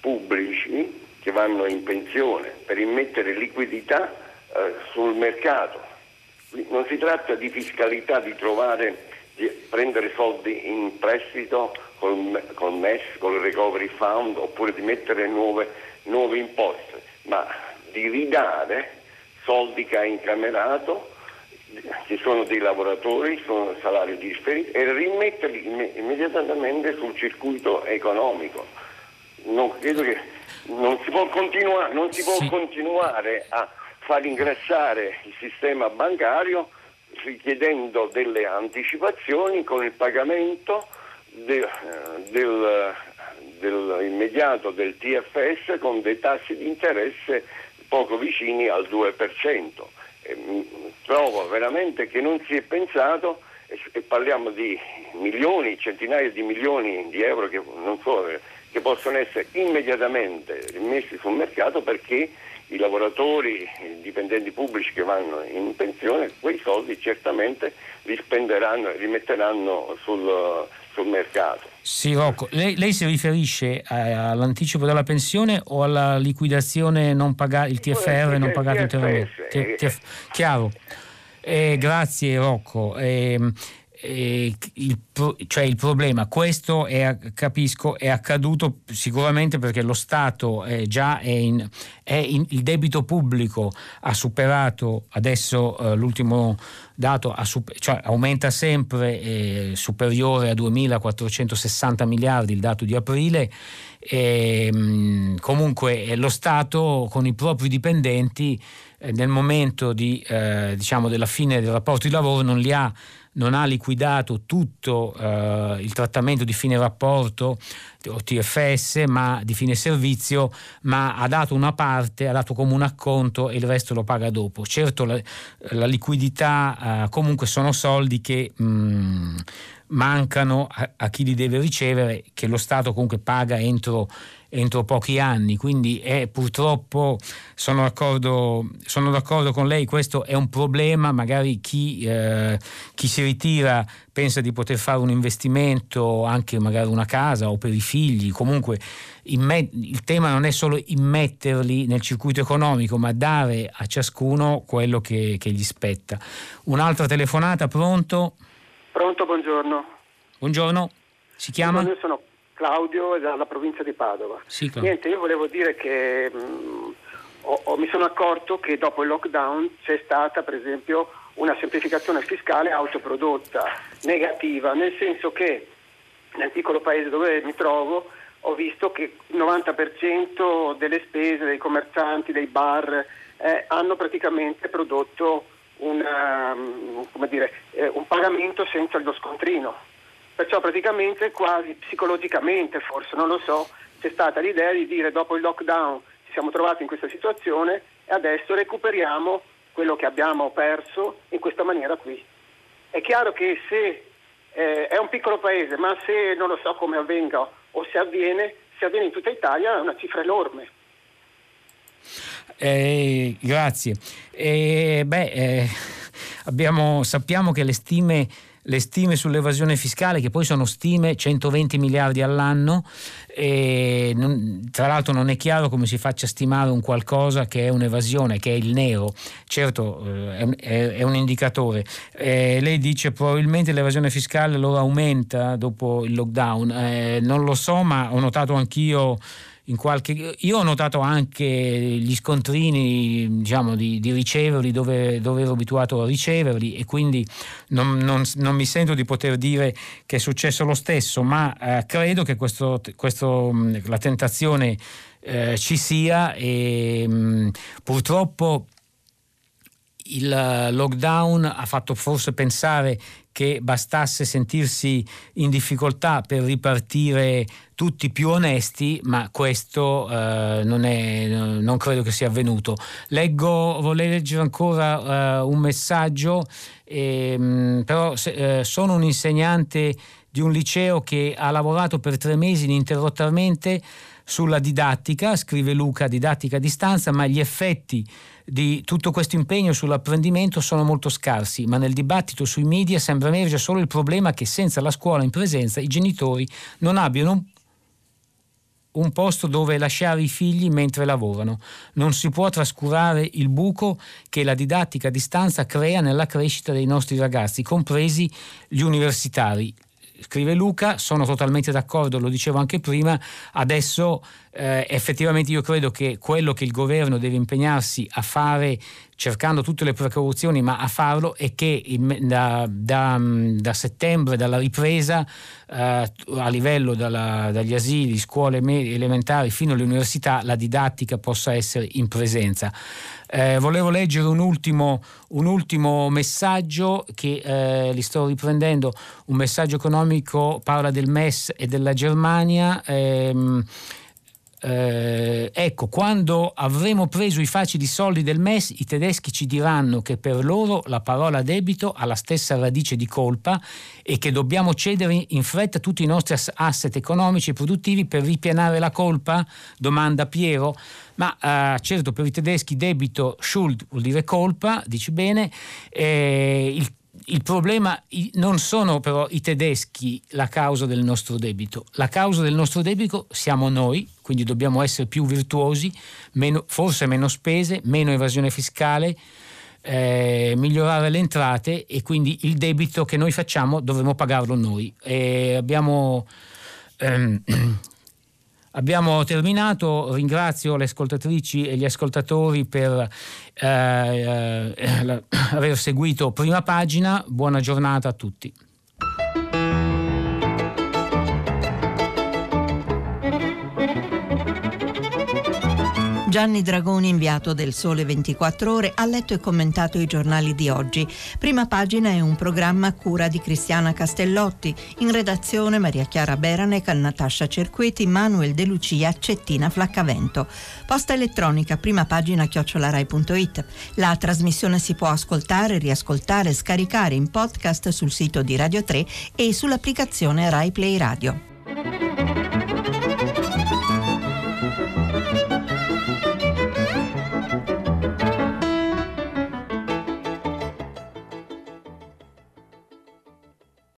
pubblici che vanno in pensione per immettere liquidità eh, sul mercato. Non si tratta di fiscalità, di trovare, di prendere soldi in prestito col, col MES, col Recovery Fund oppure di mettere nuove, nuove imposte, ma di ridare soldi che ha incamerato ci sono dei lavoratori, sono salari differenti e rimetterli immediatamente sul circuito economico. Non, credo che non si può, continua, non si può sì. continuare a far ingrassare il sistema bancario richiedendo delle anticipazioni con il pagamento del, del, del immediato del TFS con dei tassi di interesse poco vicini al 2% trovo veramente che non si è pensato e parliamo di milioni, centinaia di milioni di euro che, so, che possono essere immediatamente rimessi sul mercato perché i lavoratori, i dipendenti pubblici che vanno in pensione, quei soldi certamente li spenderanno li metteranno sul, sul mercato. Sì, Rocco, lei, lei, si riferisce all'anticipo della pensione o alla liquidazione non pagata, il TFR non pagato interamente? chiaro. Eh, grazie Rocco. Eh, eh, il, cioè il, problema, questo è, capisco, è accaduto sicuramente perché lo Stato è già è in, è in, il debito pubblico ha superato adesso eh, l'ultimo dato cioè aumenta sempre eh, superiore a 2.460 miliardi il dato di aprile e, mh, comunque lo Stato con i propri dipendenti eh, nel momento di, eh, diciamo della fine del rapporto di lavoro non li ha non ha liquidato tutto eh, il trattamento di fine rapporto o TFS, ma di fine servizio, ma ha dato una parte, ha dato come un acconto e il resto lo paga dopo. Certo la, la liquidità eh, comunque sono soldi che mh, mm, mancano a, a, chi li deve ricevere, che lo Stato comunque paga entro entro pochi anni, quindi è, purtroppo sono d'accordo, sono d'accordo, con lei, questo è un problema, magari chi, eh, chi, si ritira pensa di poter fare un investimento, anche magari una casa o per i figli, comunque imme- il tema non è solo immetterli nel circuito economico, ma dare a ciascuno quello che, che gli spetta. Un'altra telefonata, pronto? Pronto, buongiorno. Buongiorno, si chiama? Io sono Claudio dalla provincia di Padova. Sì, Niente, io volevo dire che mh, mm, ho, ho, mi sono accorto che dopo il lockdown c'è stata per esempio una semplificazione fiscale autoprodotta, negativa, nel senso che nel piccolo paese dove mi trovo ho visto che il 90% delle spese dei commercianti, dei bar, eh, hanno praticamente prodotto una, um, dire, eh, un pagamento senza lo scontrino Perciò praticamente quasi psicologicamente, forse non lo so, c'è stata l'idea di dire dopo il lockdown ci siamo trovati in questa situazione e adesso recuperiamo quello che abbiamo perso in questa maniera qui. È chiaro che se eh, è un piccolo paese, ma se non lo so come avvenga o se avviene, se avviene in tutta Italia è una cifra enorme. Eh, grazie. Eh, beh, abbiamo, sappiamo che le stime le stime sull'evasione fiscale, che poi sono stime 120 miliardi all'anno, non, tra l'altro non è chiaro come si faccia stimare un qualcosa che è un'evasione, che è il nero, certo eh, è, è, un indicatore. Eh, lei dice probabilmente l'evasione fiscale allora aumenta dopo il lockdown, eh, non lo so, ma ho notato anch'io Qualche... Io ho notato anche gli scontrini diciamo, di, di, riceverli dove, dove, ero abituato a riceverli e quindi non, non, non, mi sento di poter dire che è successo lo stesso, ma eh, credo che questo, questo, la tentazione eh, ci sia e mh, purtroppo il lockdown ha fatto forse pensare che bastasse sentirsi in difficoltà per ripartire tutti più onesti, ma questo eh, non, è, non, credo che sia avvenuto. Leggo, vorrei leggere ancora eh, un messaggio, ehm, però se, eh, sono un insegnante di un liceo che ha lavorato per tre mesi ininterrottamente sulla didattica, scrive Luca, didattica a distanza, ma gli effetti di tutto questo impegno sull'apprendimento sono molto scarsi, ma nel dibattito sui media sembra emergere solo il problema che senza la scuola in presenza i genitori non abbiano un posto dove lasciare i figli mentre lavorano. Non si può trascurare il buco che la didattica a distanza crea nella crescita dei nostri ragazzi, compresi gli universitari scrive Luca, sono totalmente d'accordo, lo dicevo anche prima, adesso eh, effettivamente io credo che quello che il governo deve impegnarsi a fare cercando tutte le precauzioni, ma a farlo è che da, da, da settembre, dalla ripresa eh, a livello dalla, dagli asili, scuole elementari fino alle università, la didattica possa essere in presenza. Eh, volevo leggere un ultimo, un ultimo messaggio che eh, li sto riprendendo, un messaggio economico, parla del MES e della Germania. Ehm, eh, ecco, quando avremo preso i facili soldi del MES, i tedeschi ci diranno che per loro la parola debito ha la stessa radice di colpa e che dobbiamo cedere in fretta tutti i nostri asset economici e produttivi per ripianare la colpa? Domanda Piero. Ma eh, certo, per i tedeschi debito, Schuld vuol dire colpa, dici bene, eh, il il problema non sono però i tedeschi la causa del nostro debito, la causa del nostro debito siamo noi, quindi dobbiamo essere più virtuosi, meno, forse meno spese, meno evasione fiscale, eh, migliorare le entrate e quindi il debito che noi facciamo dovremo pagarlo noi. E abbiamo, ehm, abbiamo terminato, ringrazio le ascoltatrici e gli ascoltatori per eh, eh, aver seguito prima pagina, buona giornata a tutti. Gianni Dragoni, inviato del Sole 24 Ore, ha letto e commentato i giornali di oggi. Prima pagina è un programma a cura di Cristiana Castellotti. In redazione Maria Chiara Beranec, Natascia Cerqueti, Manuel De Lucia, Cettina Flaccavento. Posta elettronica, prima pagina chiocciolarai.it. La trasmissione si può ascoltare, riascoltare, scaricare in podcast sul sito di Radio 3 e sull'applicazione Rai Play Radio.